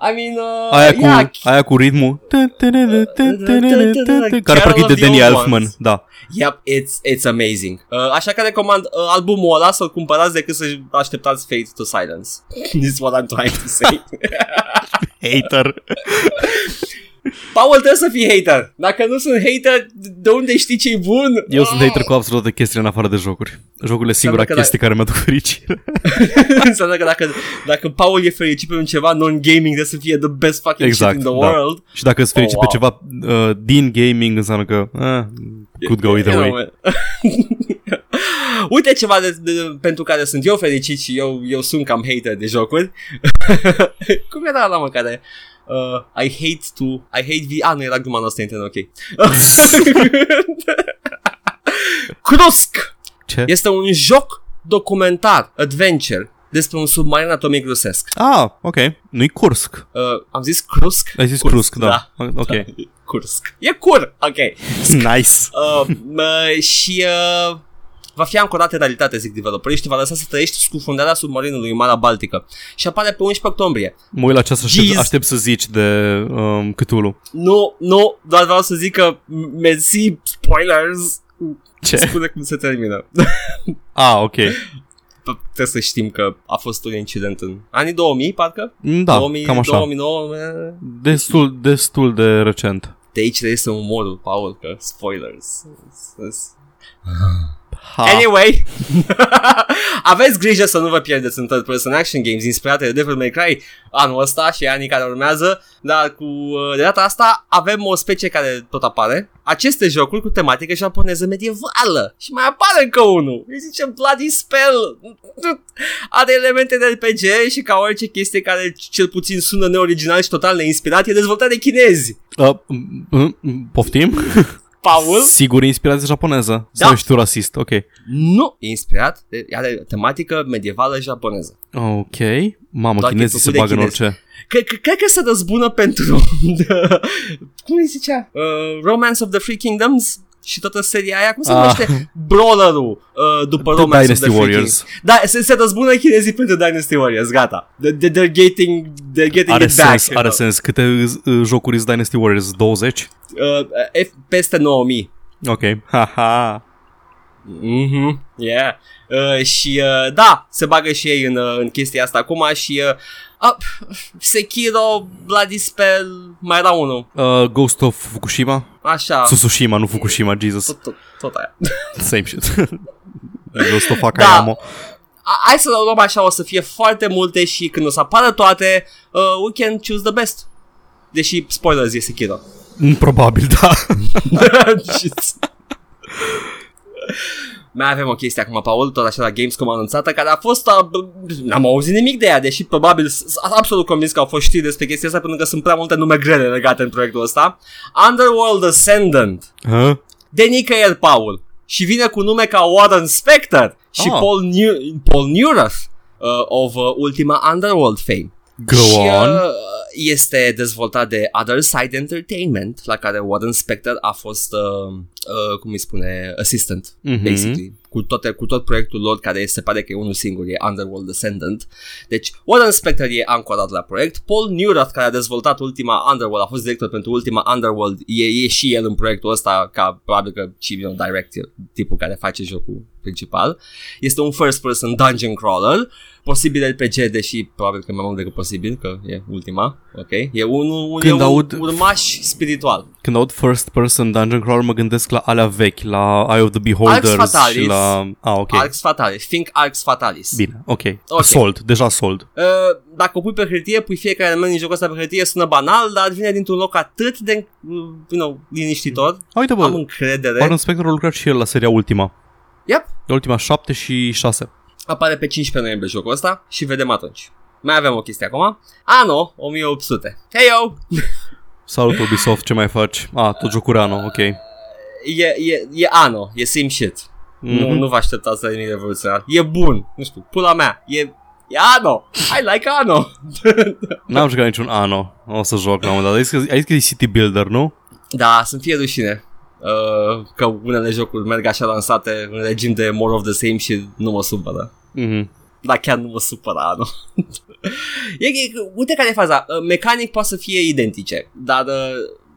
I mean, uh, Aia cu, yeah, aia cu ritmul Care Carol parcă e of de the Danny Old Elfman Ones. Da Yep, it's, it's amazing. Uh, așa că recomand uh, albumul ăla să-l cumpărați decât să așteptați Fate to Silence. This is what I'm trying to say. Hater Paul trebuie să fii hater. Dacă nu sunt hater, de unde știi ce-i bun? Eu sunt Ah! hater cu absolut toate chestiile în afară de jocuri Jocurile e singura că chestie care mi-aduc fericire Înseamnă că dacă, dacă Paul e fericit pe un ceva non-gaming, trebuie să fie the best fucking Exact, shit in the da. world. Și dacă îți fericit Oh, pe ceva uh, din gaming Înseamnă că eh, Could go either You way know, man. Uite ceva de, de, pentru care sunt eu fericit și eu, eu sunt cam hater de jocuri. Cum era la mă care... Uh, I hate to... I hate V... Ah, nu era gluma noastră internă, ok. Krusk Ce? este un joc documentar, adventure, despre un submarin atomic rusesc. Ah, ok Nu-i Kursk Uh, am zis Krusk? Ai zis Kursk, da. Ok Kursk. E cur, ok. Nice Uh, uh, și uh, va fi ancorat în realitate, zic developerii, și te va lăsa să trăiești scufundarea submarinului în Marea Baltică. Și apare pe 11 octombrie. Mă uit la ceas și aștept, Jeez. aștept să zici de um, Cthulhu Nu, nu, doar vreau să zic că m- mersi, spoilers, Ce? spune cum se termină. Ah, ok Trebuie să știm că a fost un incident în anii 2000, parcă? Da, 2000, cam așa 2009, eh. Destul, destul de recent De aici este umorul, Paul, că spoilers. Ha. Anyway, aveți grijă să nu vă pierdeți în third person action games inspirate de Devil May Cry anul ăsta și anii care urmează, dar cu uh, de data asta avem o specie care tot apare. Aceste jocuri cu tematică japoneză medievală și mai apare încă unul. Îi zice Bloody Spell. Are elemente de RPG și ca orice chestie care cel puțin sună neoriginal și total neinspirat e dezvoltat de chinezi. Uh, m- m- m- poftim? Paul? Sigur inspirație japoneză Da. Sau ești tu rasist? Ok Nu, e inspirat, de, are tematică medievală japoneză. Ok Mamă, Doar că e chinezii se făcut de bagă în chinezi. orice Cred, cred, cred că se răzbună pentru cum îi zicea? Uh, Romance of the Free Kingdoms și toată seria aia, cum se Ah. numește? Brawler-ul uh, după The Romance Dynasty of the Free Warriors. Kingdoms. Da, se, se răzbună chinezii pentru Dynasty Warriors, gata. De, de, they're getting, they're getting Are it back. sens, are sens Câte uh, jocuri sunt Dynasty Warriors? 20? Uh, F, peste 9000. Ok Haha Mhm, yeah. Uh, și uh, da, se bagă și ei în, uh, în chestia asta acum și uh, uh, Sekiro, Bloody Spell, mai era unul. uh, Ghost of Fukushima? Așa. Tsushima, nu Fukushima, Jesus Tot, tot, tot aia. Same shit Ghost of Da. Akayamo A- Hai să luăm așa, o să fie foarte multe și când o să apară toate, uh, we can choose the best. Deși, spoilers, e Sekiro. Mm, Probabil, da Mai avem o chestie acum, Paul, tot așa la Gamescom anunțată, care a fost, uh, n-am auzit nimic de ea, deși probabil sunt absolut convins că au fost știri despre chestia asta, pentru că sunt prea multe nume grele legate în proiectul ăsta. Underworld Ascendant, huh? de nicăieri, Paul, și vine cu nume ca Warren Spector și Ah. Paul, New- Paul Neurath uh, of uh, Ultima Underworld fame. Go și, on Uh, este dezvoltat de Other Side Entertainment, la care Warren Spector a fost, uh, uh, cum îi spune, assistant, Mhm. basically, cu, toate, cu tot proiectul lor, care se pare că e unul singur, e Underworld Descendant. Deci, Warren Spector e ancorat la proiect, Paul Neurath, care a dezvoltat ultima Underworld, a fost director pentru ultima Underworld, e, e și el în proiectul ăsta, ca probabil că și you know, director, tipul care face jocul principal. Este un first-person dungeon crawler, posibil RPG, deși probabil că mai mult decât posibil, că e ultima, ok? E un, un, Când e un aud- urmaș spiritual. Când aud first person dungeon crawler mă gândesc la alea vechi, la Eye of the Beholders Arx Fatalis. și la... Ah, ok. Arx Fatalis, Think Arx Fatalis. Bine, ok. Ok. Sold, deja sold. Uh, dacă o pui pe hârtie, pui fiecare element din jocul ăsta pe hârtie, sună banal, dar vine dintr-un loc atât de, uh, you know, liniștitor. Ah, uite Am bă, încredere. Warren Spector a lucrat și el la seria Ultima. Yep. Ultima 7 și 6. Apare pe 15 noiembrie jocul ăsta și vedem atunci. Mai avem o chestie acum. Anno 1800. Hey yo! Salut Ubisoft, ce mai faci? Ah, tot jocuri Anno, ok. E, e, e Anno, e same shit. Mm-hmm. Nu, Mhm. nu vă așteptați la nimic revoluționar. E bun, nu știu, pula mea. E, e Anno. I like Anno. N-am jucat niciun Anno. O să joc la un moment dat. Ai zis că, ai zis că e City Builder, nu? da, să-mi fie rușine. Uh, că unele jocuri merg așa lansate în regim de more of the same și nu mă supără. Mhm. Dar chiar nu mă supără anul. e, e, uite care e faza. Uh, Mecanic poate să fie identice, dar uh,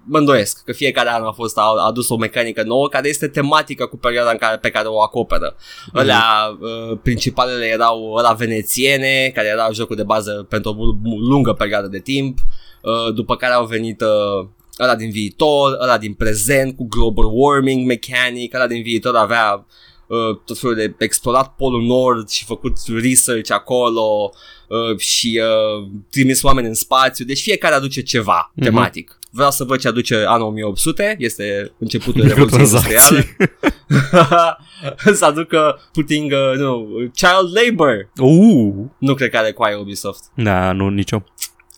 mă îndoiesc că fiecare an a fost a adus o mecanică nouă care este tematică cu perioada în care, pe care o acoperă. Mm-hmm. Alea uh, principalele erau ăla venețiene, care erau jocul de bază pentru o mu- lungă perioadă de timp, uh, după care au venit uh, ăla din viitor, ăla din prezent cu global warming mechanic, ăla din viitor avea uh, tot felul de explorat Polul Nord și făcut research acolo uh, și uh, trimis oameni în spațiu, deci fiecare aduce ceva Mhm. tematic. Vreau să văd ce aduce anul 1800, este începutul Revoluției Microtransacții. Industriale. să aducă putting, uh, nu, child labor. Uh, Nu cred că are coaie Ubisoft. da, nu, nicio.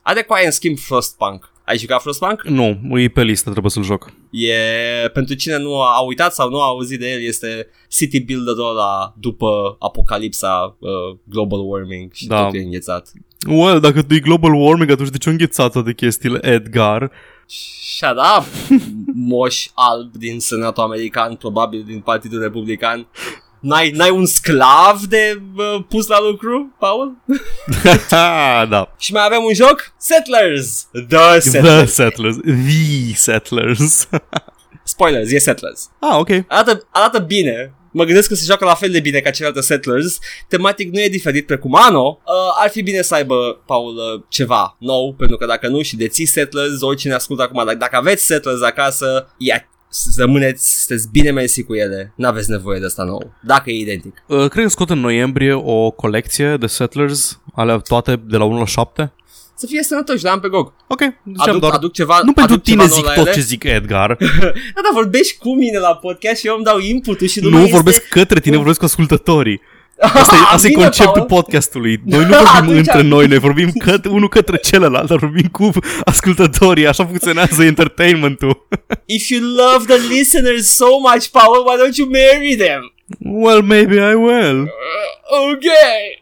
Are coaie în schimb Frostpunk. Ai jucat Frostpunk? Nu, e pe listă, trebuie să-l joc. E, pentru cine nu a uitat sau nu a auzit de el, este city builder-ul ăla după apocalipsa uh, global warming și Da. da. totul e înghețat. Well, dacă tu e global warming, atunci de ce au înghețat toate chestiile? Edgar. Shut up! Moș alb din Senatul American, probabil din Partidul Republican. N-ai, n-ai un sclav de uh, pus la lucru, Paul? da. Și mai avem un joc? Settlers! The The Settlers! Settlers. The Settlers. Spoilers, e Settlers. ah, ok. Arată, arată bine. Mă gândesc că se joacă la fel de bine ca celelalte Settlers. Tematic nu e diferit precum Anno. Uh, ar fi bine să aibă, Paul, uh, ceva nou, pentru că dacă nu și deții Settlers, oricine ascultă acum, dacă, dacă aveți Settlers acasă, ia, să rămâneți, sunteți bine mersi cu ele. N-aveți nevoie de asta nou, dacă e identic. Uh, cred că scot în noiembrie o colecție de Settlers, alea toate de la 1 la 7. Să fie sănătoși, le am pe GOG. Ok, ziceam Aduc, doar... aduc ceva nu pentru aduc tine ceva zic nou la tot ele. ce zic Edgar. Da, dar vorbești cu mine la podcast și eu îmi dau input-ul și nu lumea vorbesc este... către tine, vorbesc cu ascultătorii. Asta e, asta e Bine, conceptul Paul. podcastului. Noi nu vorbim Atunci- între noi, noi vorbim către, unul către celălalt, dar vorbim cu ascultătorii. Așa funcționează entertainmentul. If you love the listeners so much, Paul, why don't you marry them? well, maybe I will. Ok,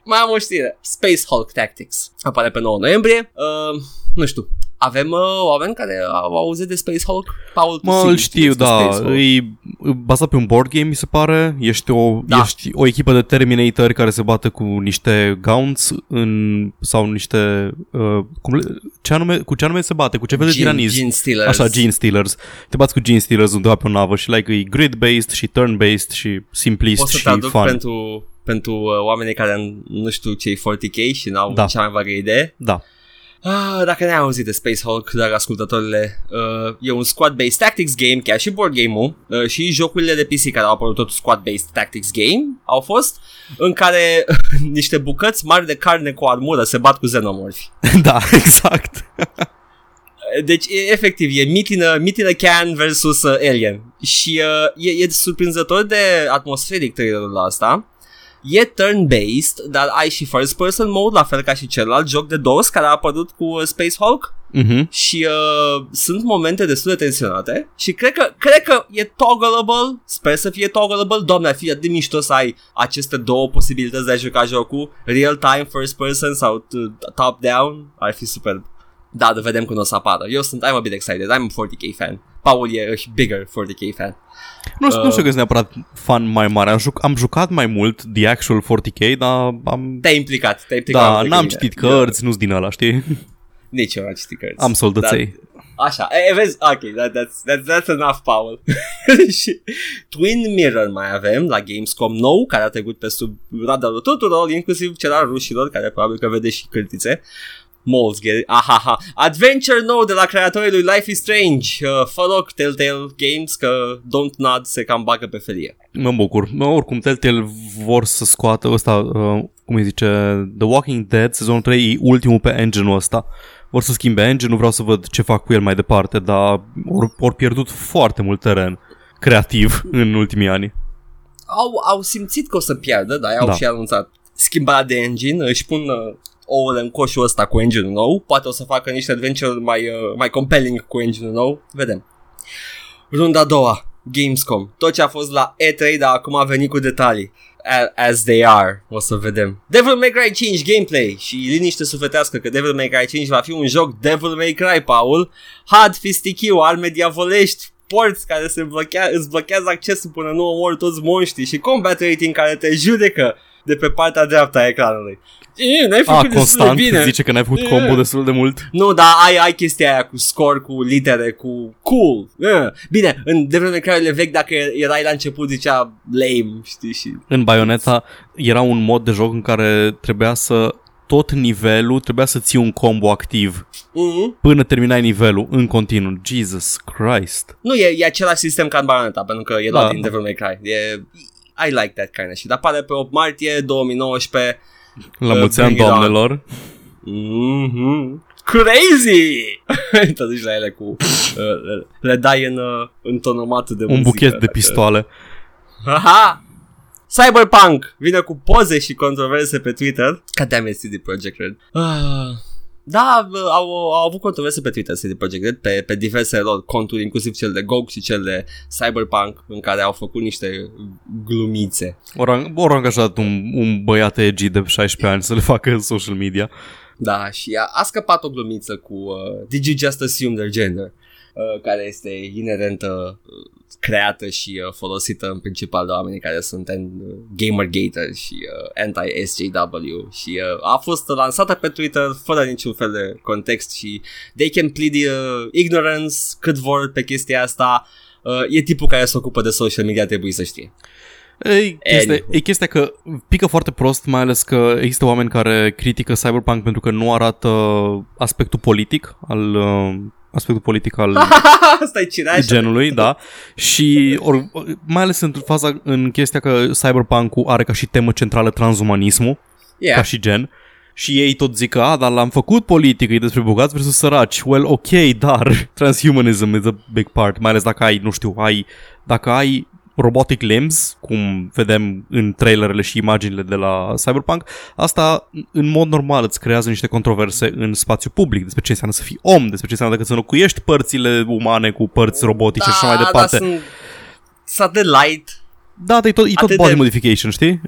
mai am o știre. Space Hulk Tactics. Apare pe 9 noiembrie. Uh, nu știu. Avem uh, oameni care au auzit de Space Hulk? Paul, tu Mă, sigur îl știți știu, despre da. Space Hulk. E bazat pe un board game, mi se pare. Ești o, Da. ești o echipă de Terminator care se bate cu niște gaunts în, sau niște... Uh, cum le, ce anume, cu ce anume se bate? Cu ce fel de Gene, tiranizi? Gene Stealers. Așa, Gene Stealers. Te bați cu Gene Stealers undeva pe o navă și like, e grid-based și turn-based și simplist Poți să și traduc fun. pentru, pentru uh, oamenii care nu știu ce e 40k și n-au Da. cea mai vagă idee. Da. Ah, dacă n-ai auzit de Space Hulk, drag ascultătorile, uh, e un squad-based tactics game, chiar și board game-ul, uh, și jocurile de PC care au apărut tot squad-based tactics game au fost, în care niște bucăți mari de carne cu armură se bat cu xenomorfi. da, exact. Deci, e, efectiv, e meat in a, meat in a can versus uh, Alien. Și uh, e, e surprinzător de atmosferic trailerul asta. E turn-based, dar ai și first-person mode, la fel ca și celălalt joc de DOS care a apărut cu uh, Space Hulk. Mhm. Și uh, sunt momente destul de tensionate și cred că, cred că e toggleable, sper să fie toggleable, doamne, ar fi atât de mișto să ai aceste două posibilități de a juca jocul, real-time, first person sau t- top-down, ar fi superb. Da, de vedem când o să apară. Eu sunt, I'm a bit excited, I'm a 40k fan. Paul e a bigger 40k fan. Nu, știu, nu Uh. știu că sunt neapărat fan mai mare. Am, juc, am jucat mai mult The Actual 40k, dar am... Te-ai implicat, te-ai implicat. Da, mai mult n-am decât citit mine. cărți, nu-s din ăla, știi? Nici eu n-am citit cărți. Am soldăței. Așa, e, vezi, ok, that, that's, that's, that's enough, Paul. și Twin Mirror mai avem la Gamescom nou, care a trecut pe sub radarul tuturor, inclusiv cel al rușilor, care probabil că vede și cârtițe. Molesgate, ahaha. Adventure nou de la creatorii lui Life is Strange. Uh, fă loc, Telltale Games, că Don't Nod se cam bagă pe felie. Mă bucur. Mă, oricum, Telltale vor să scoată ăsta, uh, cum îi zice, The Walking Dead, sezonul 3 e ultimul pe engine-ul ăsta. Vor să schimbe engine-ul, vreau să văd ce fac cu el mai departe, dar ori, ori pierdut foarte mult teren creativ în ultimii ani. au, au simțit că o să piardă, dar au Da. și anunțat schimbarea de engine, își pun uh, ouăle în coșul ăsta cu engine nou, poate o să facă niște adventure mai, uh, mai compelling cu engine nou, vedem. Runda a doua, Gamescom. Tot ce a fost la E3, dar acum a venit cu detalii. A- As they are, o să vedem. Devil May Cry 5 gameplay și liniște sufletească că Devil May Cry 5 va fi un joc Devil May Cry, Paul. Hard fistichiu, arme diavolești, porți care se blochea, îți blochează accesul până nu omori toți monștrii și combat rating care te judecă de pe partea dreaptă a ecranului. E, n-ai A, făcut destul de constant bine. zice că n-ai făcut E. combo destul de mult. Nu, dar ai, ai chestia aia cu score, cu litere, cu cool. Uh. Bine, în Devil May Cry-urile vechi, dacă erai la început, zicea lame, știi, și... În Bayonetta era un mod de joc în care trebuia să tot nivelul trebuia să ții un combo activ Mm-hmm. până terminai nivelul în continuu. Jesus Christ. Nu, e, e același sistem ca în Bayonetta, pentru că e luat Da. din Devil May Cry. E, I like that kind of shit. Apare pe 8 martie 2019. La Uh, mulți ani, bring it on. doamnelor. Mm-hmm. Crazy! Te duci la ele cu... Uh, le, le dai în, uh, în tonomatul de Un muzică, buchet de dacă- pistoale. Haha! Cyberpunk vine cu poze și controverse pe Twitter. Ca damn it, CD Projekt Red. Ah, da, au, au avut controverse pe Twitter CD Projekt Red pe, pe diverse lor conturi, inclusiv cel de GOG și cel de Cyberpunk, în care au făcut niște glumițe. Ori, ori angajat un, un băiat edgy de 16 ani să le facă social media. Da, și a, a scăpat o glumiță cu uh, Did you just assume their gender? Uh, care este inerentă uh, creată și uh, folosită în principal de oamenii care sunt în uh, Gamergater și uh, anti-SJW și uh, a fost lansată pe Twitter fără niciun fel de context și they can plead uh, ignorance cât vor pe chestia asta uh, e tipul care se ocupă de social media trebuie să știe E chestia, Anywho. e chestia că pică foarte prost, mai ales că există oameni care critică Cyberpunk pentru că nu arată aspectul politic al uh, aspectul politic al asta e cireașă genului, da. Și or, mai ales în faza în chestia că Cyberpunk-ul are ca și temă centrală transumanismul, yeah. ca și gen. Și ei tot zic că, a, dar l-am făcut politic, e despre bogați versus săraci. Well, ok, dar transhumanism is a big part, mai ales dacă ai, nu știu, ai, dacă ai robotic limbs, cum vedem în trailerele și imaginile de la Cyberpunk, asta în mod normal îți creează niște controverse în spațiu public despre ce înseamnă să fii om, despre ce înseamnă dacă să înlocuiești părțile umane cu părți robotice și așa mai departe. Da, sunt satelite Da, dar e tot, e tot Atât body de- modification, știi?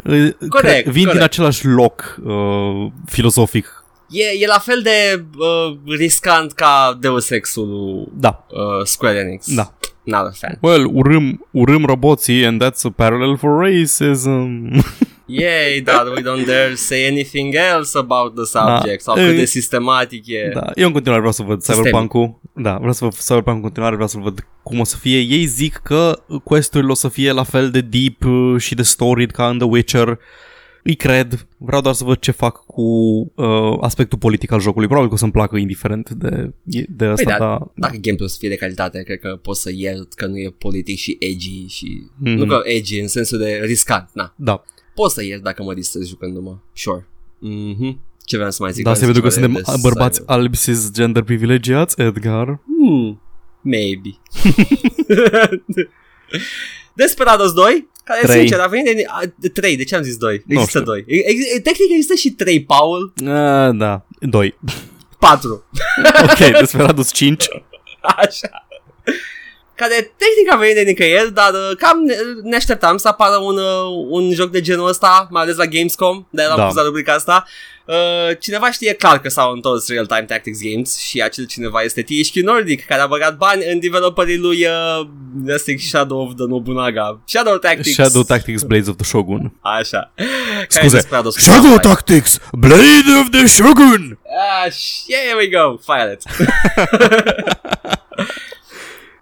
Corect, Vin din corect. același loc uh, filozofic. E, e la fel de uh, riscant ca Deus Ex-ul Da, uh, Square Enix. da. Not a fan. Well, urâm, urâm roboții and that's a parallel for racism. Yay, dar we don't dare say anything else about the subject sau cât E- de sistematic e. da, eu în continuare vreau să văd Sistemic. Cyberpunk-ul. Da, vreau să văd Cyberpunk în continuare, vreau să văd cum o să fie. Ei zic că questurile o să fie la fel de deep uh, și de storied ca în The Witcher. Îi cred, vreau doar să văd ce fac cu uh, aspectul politic al jocului. Probabil că o să-mi placă indiferent de, de asta, Păi da, dar dacă gameplay o să fie de calitate, cred că poți să iert că nu e politic și edgy și... Mhm. Nu că edgy în sensul de riscant, na. da. Poți să iert dacă mă distrez jucându-mă. Sure. Mhm. Ce vreau să mai zic? Da, se Vreau vede că să zic suntem de bărbați cyber- albi cisgender privilegiați, Edgar. Hmm, maybe. Desperados 2, care Trei. sincer a venit de, a, de 3, de ce am zis 2? Există știu. 2. Tehnic există și 3, Paul, A, da, 2. 4. Ok, Desperados 5. Așa. Care tehnic a venit de nicăieri, dar uh, cam ne, ne așteptam să apară un, uh, un joc de genul ăsta, mai ales la Gamescom, de am Da. pus la rubrica asta. Uh, cineva știe clar că s-au întors Real Time Tactics Games și acel cineva este THQ Nordic, care a băgat bani în developerii lui uh, Nesting Shadow of the Nobunaga. Shadow Tactics. Shadow Tactics Blades of the Shogun. Așa. Care Scuze. Desperados Shadow Fire. Tactics Blade of the Shogun! Ah, sh- yeah, here we go. Fire it.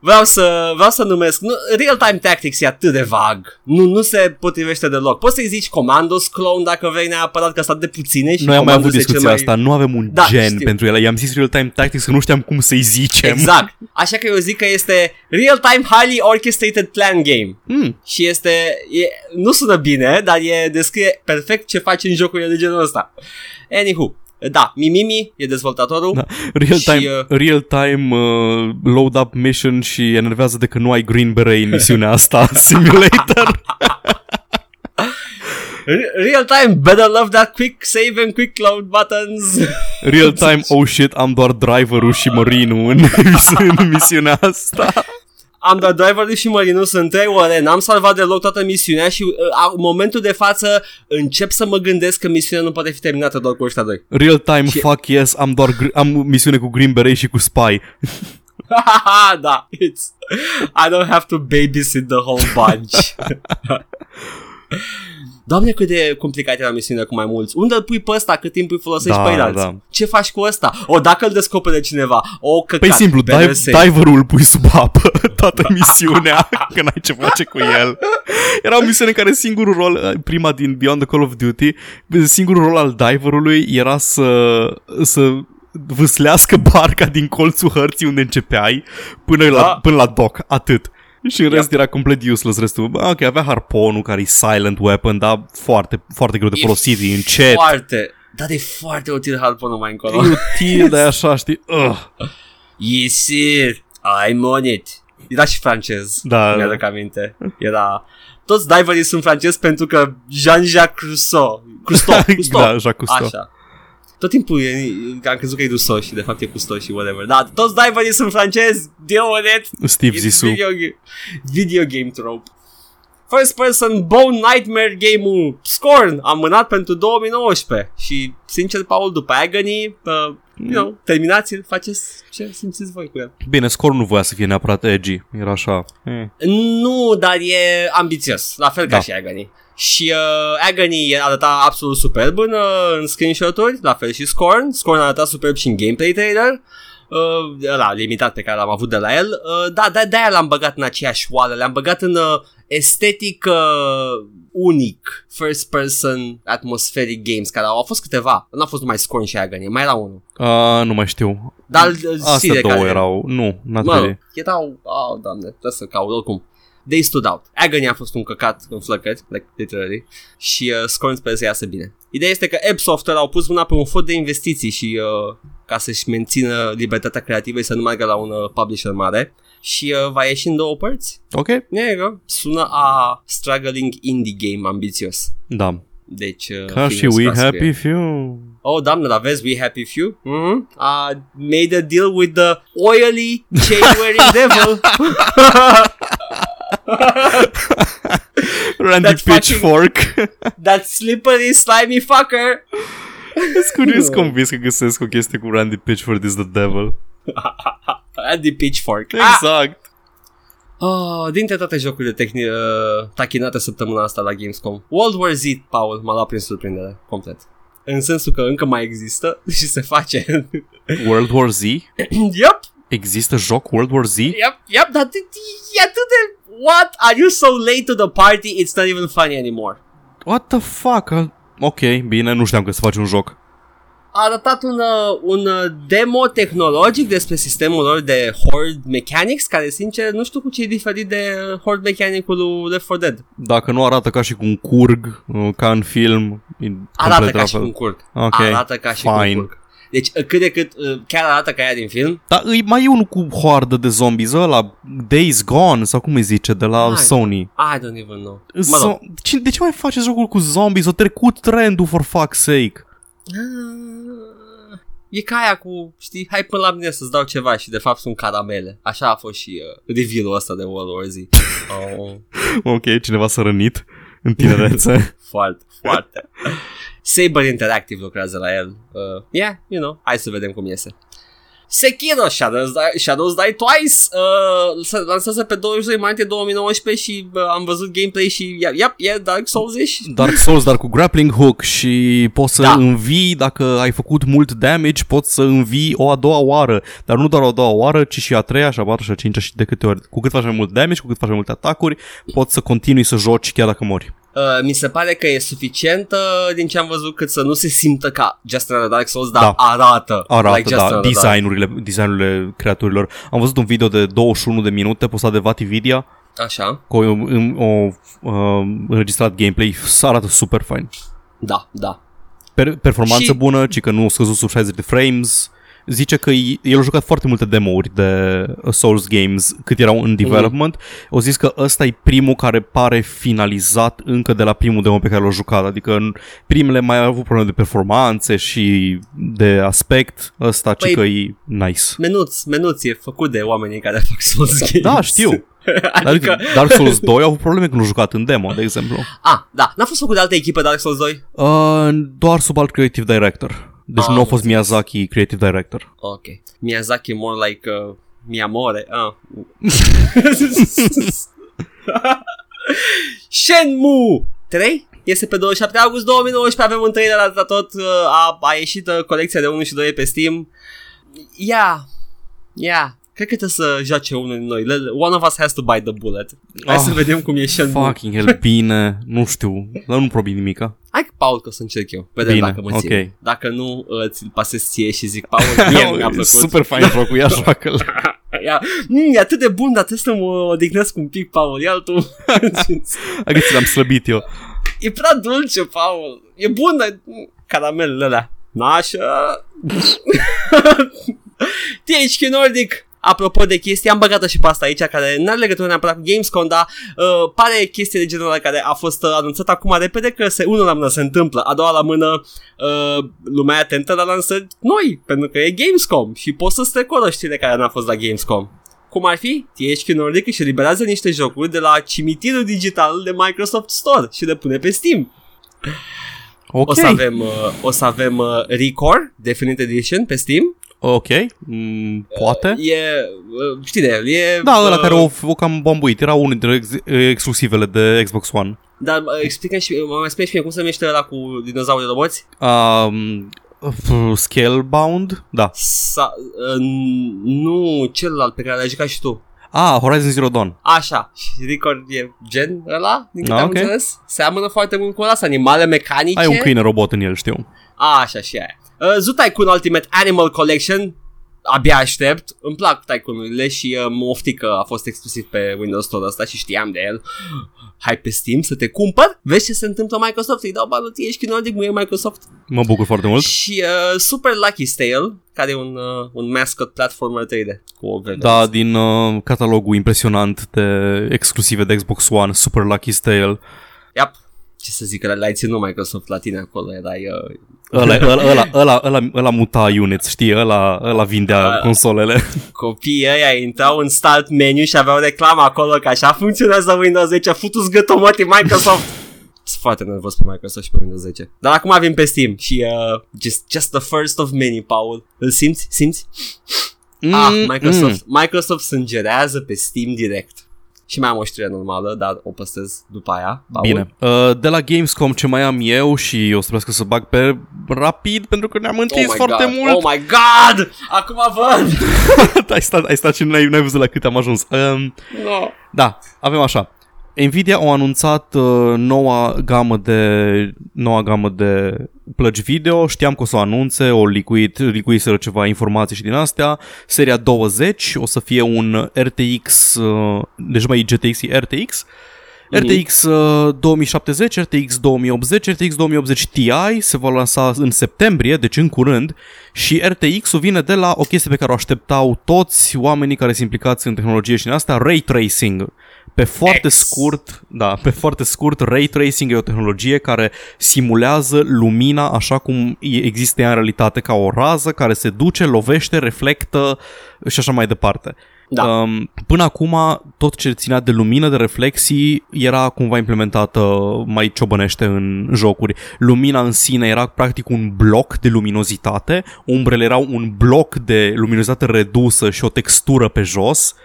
Vreau să, vreau să numesc nu, Real-time Tactics e atât de vag Nu, nu se potrivește deloc Poți să-i zici Commandos Clone dacă vrei neapărat Că sunt de puține și Noi am mai avut Commandos e cel discuția mai... asta, nu avem un Da, gen știu. pentru ele. I-am zis real-time tactics că nu știam cum să-i zicem. Exact Așa că eu zic că este Real-time Highly Orchestrated Plan Game Mm. Și este e, Nu sună bine Dar e descrie perfect ce faci în jocurile de genul ăsta Anywho Da, Mimimi e dezvoltatorul Da. Real-time, Și, uh, real-time uh, load-up mission și enervează de că nu ai Green Beret în misiunea asta, simulator. Re- Real time, better love that quick save and quick load buttons. Real time, oh shit, am doar driverul și Mărinu în, în misiunea asta. Am dat driverul și Mărinu, sunt trei ore, n-am salvat deloc toată misiunea și uh, în momentul de față încep să mă gândesc că misiunea nu poate fi terminată doar cu ăștia doi. Real time, Și- fuck yes, am doar gr- am misiune cu Green Beret și cu Spy. da, it's I don't have to babysit the whole bunch. Doamne, cât de complicat era misiunea cu mai mulți. Unde îl pui pe ăsta? Cât timp îi folosești Da, pe alții? da. Ce faci cu ăsta? O, dacă îl descopere cineva, o căcat. Păi simplu, better dive, safe. diverul îl pui sub apă toată misiunea, că n-ai ce face cu el. Era o misiune în care singurul rol, prima din Beyond the Call of Duty, singurul rol al diverului era să, să vâslească barca din colțul hărții unde începeai până, la, Da. până la dock, atât. Și în Yep. rest era complet useless restul. Bă, Ok, avea harponul care e silent weapon, dar foarte, foarte greu de E folosit, e încet. Foarte. Dar e foarte util harponul mai încolo. E util, de așa, știi? Uh. Yes, sir. I'm on it. Era și francez. Da, Mi-aduc aminte. Era... Toți diverii sunt francezi pentru că Jean-Jacques Rousseau. Cousteau. Cousteau. da, Jacques Cousteau. Așa. Tot timpul e, am crezut că e Rousseau și de fapt e Cousteau și whatever. Da, toți diverii sunt francezi. Deal with it. Steve It's Zissou. video, ga- video game trope. First person Bone Nightmare game-ul Scorn amânat pentru 2019 și sincer Paul după Agony uh, you know, terminați-l, faceți ce simțiți voi cu el. Bine, scorul nu voia să fie neapărat edgy. Era așa. Eh. Nu, dar e ambițios, la fel ca Da. și Agony. Și uh, Agony arăta absolut superb în, uh, în screenshot-uri, la fel și Scorn. Scorn arăta superb și în gameplay trailer. Uh, ăla limitat pe care l-am avut de la el. Uh, da, de- de-aia l-am băgat în aceeași oală. Le-am băgat în uh, estetic uh, unic, first person atmospheric games, care au, au fost câteva. Nu a fost numai Scorn și Agony, mai era unul. Uh, nu mai știu. Dar uh, Astea știi de două care- erau. Nu, n-atât Mă, de... erau, oh, doamne, trebuie să caut oricum. They stood out. Agony a fost un căcat în flăcări, like, literally, și uh, Scorn sper să iasă bine. Ideea este că App Software au pus mâna pe un fond de investiții și uh, ca să-și mențină libertatea creativă și să nu meargă la un uh, publisher mare și uh, va ieși în două părți. Ok? There you go. Sună a struggling indie game ambițios. Da. Deci, uh, Ca și fingers We crossed cu Happy el. Few. Oh, doamne, dar vezi, We Happy Few? Mm-hmm. Uh, made a deal with the oily chain-wearing devil. Randy That fucking- Pitchfork. That slippery, slimy fucker. Sunt curios convins că găsesc o chestie cu Randy Pitchfork is the devil. Andy Pitchfork. Ah! Exact. Oh, dintre toate jocurile tehni- uh, tachinate săptămâna asta la Gamescom, World War Z, Paul, m-a luat prin surprindere, complet. În sensul că încă mai există și se face. World War Z? yep, Există joc World War Z? yep, yep, dar e atât de... What? Are you so late to the party? It's not even funny anymore. What the fuck? Ok, bine, nu știam că se face un joc. a arătat un, uh, un uh, demo tehnologic despre sistemul lor de Horde Mechanics, care sincer nu știu cu ce e diferit de uh, Horde Mechanicul lui Left 4 Dead. Dacă nu arată ca și cu un curg, uh, ca în film, e Arată complet ca și altfel. un curg. Ok, Arată ca și fine. un curg. Deci uh, cât de cât uh, chiar arată ca ea din film. Dar îi mai e unul cu hoardă de zombies, ăla Days Gone, sau cum îi zice, de la Hai. Sony. I don't even know. Mă So, rog. ce, de ce mai faceți jocul cu zombies? O trecut trendul, for fuck's sake. Ah, E ca aia cu, știi, hai până la mine să-ți dau ceva și de fapt sunt caramele. Așa a fost și uh, reveal-ul ăsta de World War Z. Oh. Ok, cineva s-a rănit în tinerețe. Foarte, foarte. Saber Interactive lucrează la el. Uh, yeah, you know, hai să vedem cum iese. Sekiro Shadows Die, Shadows Die Twice uh, se lansează pe 22 martie 2019 și uh, am văzut gameplay și yep, yep, e Dark souls Dark Souls, dar cu grappling hook și poți să Da. învii, dacă ai făcut mult damage, poți să învii o a doua oară. Dar nu doar o a doua oară, ci și a treia, și a patra și a cincea și de câte ori. Cu cât faci mai mult damage, cu cât faci mai multe atacuri, poți să continui să joci chiar dacă mori. Uh, Mi se pare că e suficient uh, din ce am văzut cât să nu se simtă ca Just Another Dark Souls, dar Da. arată. Arată, like Just da, Another Dark- designurile, designurile creaturilor. Am văzut un video de 21 de minute postat de Vatividia Așa, cu o, o, o uh, înregistrat gameplay. Arată super fain. da, da. Per- performanță Și- bună, ci că nu a scăzut sub 60 de frames zice că i- el a jucat foarte multe demo-uri de Souls Games cât erau în development. Mm. O zis că ăsta e primul care pare finalizat încă de la primul demo pe care l-a jucat. Adică în primele mai au avut probleme de performanțe și de aspect. Ăsta Păi- ci că e nice. Menuț, menuț e făcut de oamenii care fac Souls Games. Da, știu. Dar adică, Dark Souls 2 au avut probleme când l-au jucat în demo, de exemplu. a, da, n-a fost făcut de altă echipă Dark Souls 2? Uh, doar sub alt creative director. Deci Ah, nu a am fost Miyazaki creative director. Ok. Miyazaki more like uh, Miyamore. Ah. Shenmue 3 este pe 27 august 2019, avem un trailer atâta tot, uh, a, a ieșit uh, colecția de 1 și 2 pe Steam. Ia, ia, cred că trebuie să joace unul din noi. Let- One of us has to bite the bullet. Hai Ah, să vedem cum e Shenmue. Fucking hell, bine, nu știu, dar nu probi nimica. Hai, Paul, că o să încerc eu. Vedem Bine, dacă mă ok. țin. Dacă nu, uh, ți-l pasez ție și zic, Paul, mie nu mi-a plăcut. Super fain jocul, ia joacă-l. Ia, mm, e atât de bun, dar trebuie să mă odihnesc un pic, Paul. Ia tu. Hai că ți l-am slăbit eu. e prea dulce, Paul. E bun, dar mm, caramelele alea. Nașa. THQ Nordic. Apropo de chestii, am băgat și pe asta aici, care nu are legătură neapărat cu Gamescom, dar uh, pare chestie de genul ăla care a fost uh, anunțat acum repede că se, unul la mână se întâmplă, a doua la mână uh, lumea e atentă la lansări noi, pentru că e Gamescom și poți să strecură știre care n-a fost la Gamescom. Cum ar fi? THQ Nordic își eliberează niște jocuri de la cimitirul digital de Microsoft Store și le pune pe Steam. Ok, O să avem, uh, o să avem uh, Recore Definite Edition pe Steam. Ok, mm, poate. E, uh, știi de el, e... Da, ăla uh, care o, o cam bombuit, era unul dintre ex- exclusivele de Xbox One. Dar uh, explică și, mă mai spune și mie cum se numește ăla cu dinozaurii roboți? Um, f- Scalebound? Da. Sa, uh, nu celălalt pe care l-ai jucat și tu. Ah, Horizon Zero Dawn. Așa, și Record e gen ăla, din câte Ah, am ok. înțeles. Seamănă foarte mult cu ăla, sunt animale mecanice. Ai un câine robot în el, știu. A, așa și aia. Uh, Zoo Tycoon Ultimate Animal Collection Abia aștept Îmi plac Tycoon-urile și uh, mă oftic că a fost exclusiv pe Windows Store ăsta și știam de el Hai pe Steam să te cumpăr Vezi ce se întâmplă Microsoft Îi dau bani lui THQ Nordic, muie Microsoft Mă bucur foarte mult. Și uh, Super Lucky Tale Care e un, uh, un mascot platformer 3D Cu o verde Da, din uh, catalogul impresionant de exclusive de Xbox One, Super Lucky Tale. Yep. Ce să zic, l-ai ținut Microsoft la tine acolo Erai uh, Ăla, ăla, ăla, ăla, ăla, ăla muta units, știi? Ăla, ăla vindea Da. consolele. copiii ăia intrau în start menu și aveau reclamă acolo că așa funcționează Windows 10, futu-ți gătomotii Microsoft. Sunt foarte nervos pe Microsoft și pe Windows 10. Dar acum avem pe Steam și uh, just, just the first of many, Paul. Îl simți? Simți? Mm, ah, Microsoft, Microsoft sângerează pe Steam direct. Și mai am o știre normală, dar o păstrez după aia. Paul. Bine. Uh, de la Gamescom ce mai am eu și o să trebuiască să bag pe rapid pentru că ne-am Oh întins my foarte God. mult. Oh my god! Acum văd! ai, stat, ai stat și nu ai, n-ai văzut la cât am ajuns. Um, no. Da, avem așa. Nvidia au anunțat uh, noua gamă de noua gamă de plăci video. Știam că o să o anunțe, o licuit, licuiseră ceva informații și din astea. Seria 20 o să fie un RTX, uh, deci mai e GTX, e RTX. RTX uh, 2070, RTX 2080, RTX 2080 Ti se va lansa în septembrie, deci în curând, și RTX-ul vine de la o chestie pe care o așteptau toți oamenii care sunt implicați în tehnologie și în asta, Ray Tracing. Pe foarte X. scurt, da, pe foarte scurt, Ray Tracing e o tehnologie care simulează lumina așa cum e- există ea în realitate, ca o rază care se duce, lovește, reflectă și așa mai departe. Da. Um, până acum, tot ce ținea de lumină, de reflexii, era cumva implementată mai ciobănește în jocuri. Lumina în sine era practic un bloc de luminozitate, umbrele erau un bloc de luminozitate redusă și o textură pe jos.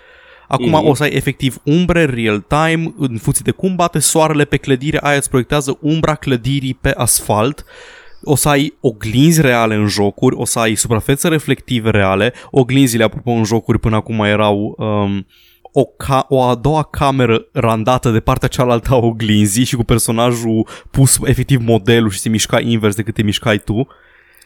Acum Mhm. o să ai efectiv umbre real-time în funcție de cum bate soarele pe clădire, aia îți proiectează umbra clădirii pe asfalt o să ai oglinzi reale în jocuri, o să ai suprafețe reflective reale, oglinzile, apropo, în jocuri până acum erau um, o, ca- o a doua cameră randată de partea cealaltă a oglinzii și cu personajul pus efectiv modelul și se mișca invers decât te mișcai tu.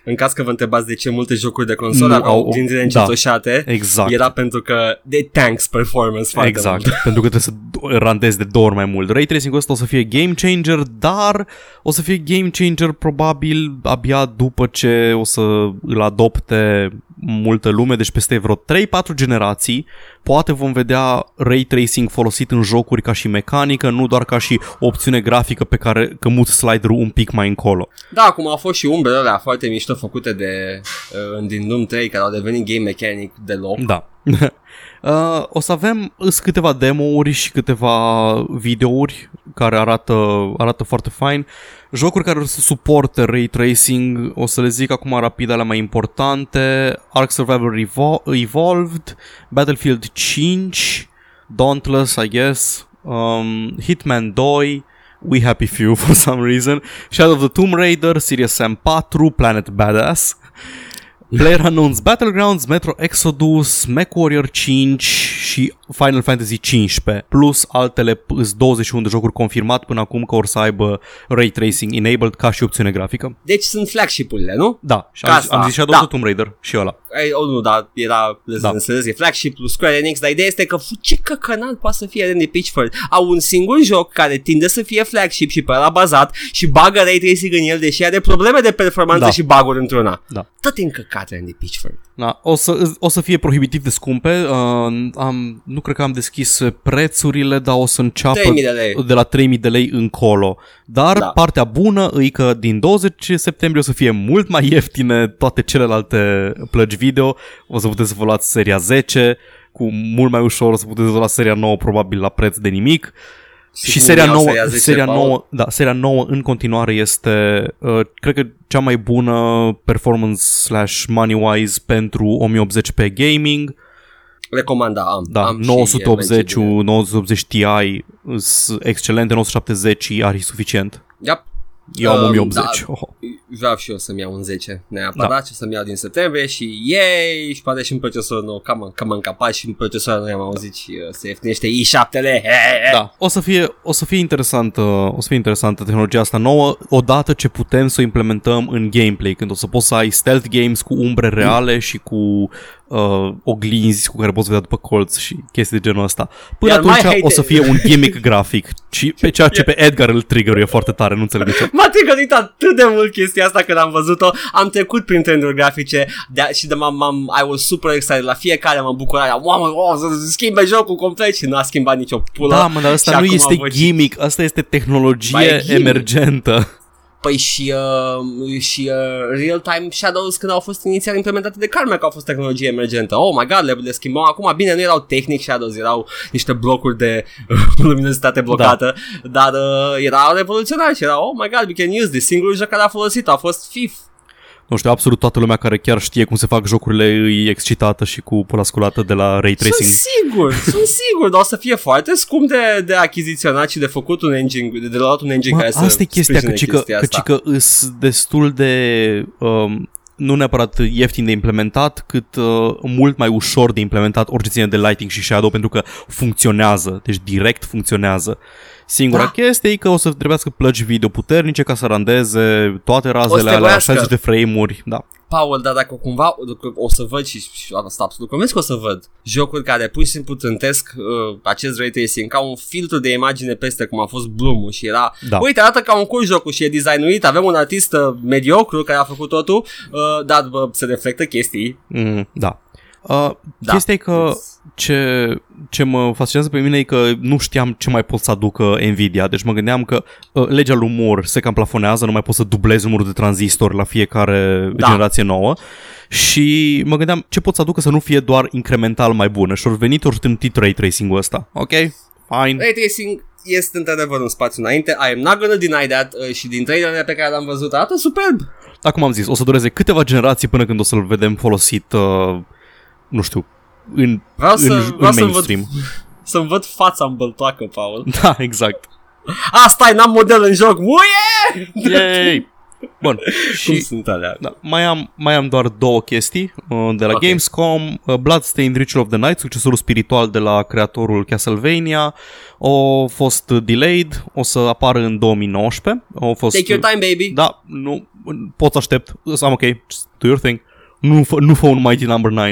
În caz că vă întrebați de ce multe jocuri de consolă Nu au au- oglinzile da. încetoșate, Exact. era pentru că de tanks performance foarte Exact, mult. pentru că trebuie să do- randezi de două ori mai mult. Ray tracing-ul ăsta o să fie game changer, dar o să fie game changer probabil abia după ce o să îl adopte multă lume, deci peste vreo 3-4 generații, poate vom vedea ray tracing folosit în jocuri ca și mecanică, nu doar ca și opțiune grafică pe care cămut slider-ul un pic mai încolo. Da, acum au fost și umbrele alea foarte mișto făcute de uh, din Doom 3 care au devenit game mechanic deloc. Da. Uh, o să avem îs câteva demo-uri și câteva videouri care arată, arată foarte fain. Jocuri care o să suporte ray tracing, o să le zic acum rapid ale mai importante. Ark Survival Revo- Evolved, Battlefield 5, Dauntless, I guess, um, Hitman 2, We Happy Few for some reason, Shadow of the Tomb Raider, Serious Sam 4, Planet Badass, PlayerUnknown's Battlegrounds, Metro Exodus, MechWarrior 5 și Final Fantasy 15, plus altele, îs 21 de jocuri confirmat până acum că or să aibă Ray Tracing enabled ca și opțiune grafică. Deci sunt flagship-urile, nu? Da, și Ca am, asta, am zis Shadow da. of the Tomb Raider și ăla. Ai, oh, nu, da, era Da. da. înțeles, e flagship plus Square Enix, dar ideea este că fu, ce căcănat poate să fie Randy Pitchford. Au un singur joc care tinde să fie flagship și pe ăla bazat și bagă ray tracing în el, deși are probleme de performanță Da. și baguri într-una. Da. Tot încăcat Randy Pitchford. Da, o să, o să fie prohibitiv de scumpe. Uh, am, nu cred că am deschis prețurile, dar o să înceapă 3000 de lei. de la 3000 de lei încolo. Dar Da. partea bună e că din 20 septembrie o să fie mult mai ieftine toate celelalte plăci video. O să puteți să vă luați seria 10 cu mult mai ușor, o să puteți să vă luați seria 9 probabil la preț de nimic. Și, cum seria iau nouă, seria 10, seria Paul? nouă, da, seria nouă în continuare este, uh, cred că cea mai bună performance slash money-wise pentru 1080 pe gaming. Recomanda, am. Da, am și 980, imagine. 980 Ti sunt excelente, 970 ar fi suficient. Yep. Eu am Um, 1080. da. Oh. Vreau și eu să-mi iau un 10 neapărat Da. da. ce să-mi iau din septembrie și yay și poate și un procesor nou, cam, cam încapat și un procesor nou am auzit și uh, se ieftinește i7-le. Da, o să fie o să fie interesantă, o să fie interesantă tehnologia asta nouă odată ce putem să o implementăm în gameplay, când o să poți să ai stealth games cu umbre reale și cu uh, oglinzi cu care poți vedea după colț și chestii de genul ăsta. Până Iar mai atunci hate- o să fie un gimmick grafic și pe ceea ce pe Edgar îl trigger foarte tare, nu înțeleg de ce. M-a trigărit atât de mult chestia asta când am văzut-o. Am trecut prin trenduri grafice de și de m-am, m-am, I was super excited. La fiecare m-am bucurat. Wow, wow, să schimbe jocul complet și nu a schimbat nicio pulă. Da, mă, dar Și asta nu acum este văd și- gimmick, asta este Ba, tehnologie e gimmick. emergentă. Păi și, uh, și uh, real-time shadows când au fost inițial implementate de Carmack au fost tehnologie emergentă. Oh my god, le, le schimbau acum. Bine, nu erau tehnic shadows, erau niște blocuri de luminositate blocată, da. dar uh, erau revoluționari și erau, oh my god, we can use this. Singurul joc care a folosit a fost FIF. Nu știu, absolut toată lumea care chiar știe cum se fac jocurile e excitată și cu pula sculată de la ray Sunt tracing. sigur, sunt sigur, dar o să fie foarte scump de, de achiziționat și de făcut un engine, de, de luat un engine Mă, care să asta e chestia, sprijine căci că, chestia căci asta. că îs destul de... Um, nu neapărat ieftin de implementat, cât uh, mult mai ușor de implementat orice ține de lighting și shadow, pentru că funcționează, deci direct funcționează. Singura Da. chestie e că o să trebuiască plăci video puternice ca să randeze toate O să razele alea, trebuiască. 60 de frame-uri, da. Paul, dar dacă cumva dacă o să văd și, și asta absolut convins că o să văd jocuri care pur și simplu trântesc uh, acest ray tracing ca un filtru de imagine peste cum a fost bloom și era Da. uite arată ca un curs jocul și e designuit avem un artist uh, mediocru care a făcut totul uh, dar bă, se reflectă chestii Mm, da. Uh, Da. da. Chestia e că ce, ce mă fascinează pe mine e că nu știam ce mai pot să aducă Nvidia. Deci mă gândeam că uh, legea lui Moore se cam plafonează, nu mai poți să dublezi numărul de tranzistori la fiecare Da. generație nouă. Și mă gândeam ce pot să aducă să nu fie doar incremental mai bună. Și ori venit ori tântit ray tracing-ul ăsta. Ok, fine. ray tracing este într-adevăr un spațiu înainte I am not gonna deny that uh, și din trailerele pe care le-am văzut arată superb Acum am zis, o să dureze câteva generații până când o să-l vedem folosit, uh, nu știu, în, vreau în, să, în vreau să văd, mainstream. să-mi văd fața în băltoacă Paul Da, exact. asta e n-am model în joc muie Yay! Bun, cum și sunt alea da, mai, am, mai am doar două chestii uh, de la Ok. okay. Gamescom. Uh, Bloodstained Ritual of the Night, succesorul spiritual de la creatorul Castlevania, a fost delayed, o să apară în 2019. A fost, Take your time, baby. Da, nu, pot să aștept, am ok, just do your thing. Nu, fă, nu fă un Mighty Number 9.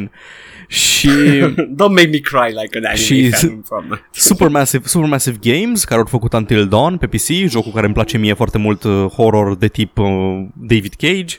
Și Don't make me cry like an anime Și- fan from Supermassive, Supermassive Games, care au făcut Until Dawn pe PC, jocul care îmi place mie foarte mult, uh, horror de tip uh, David Cage.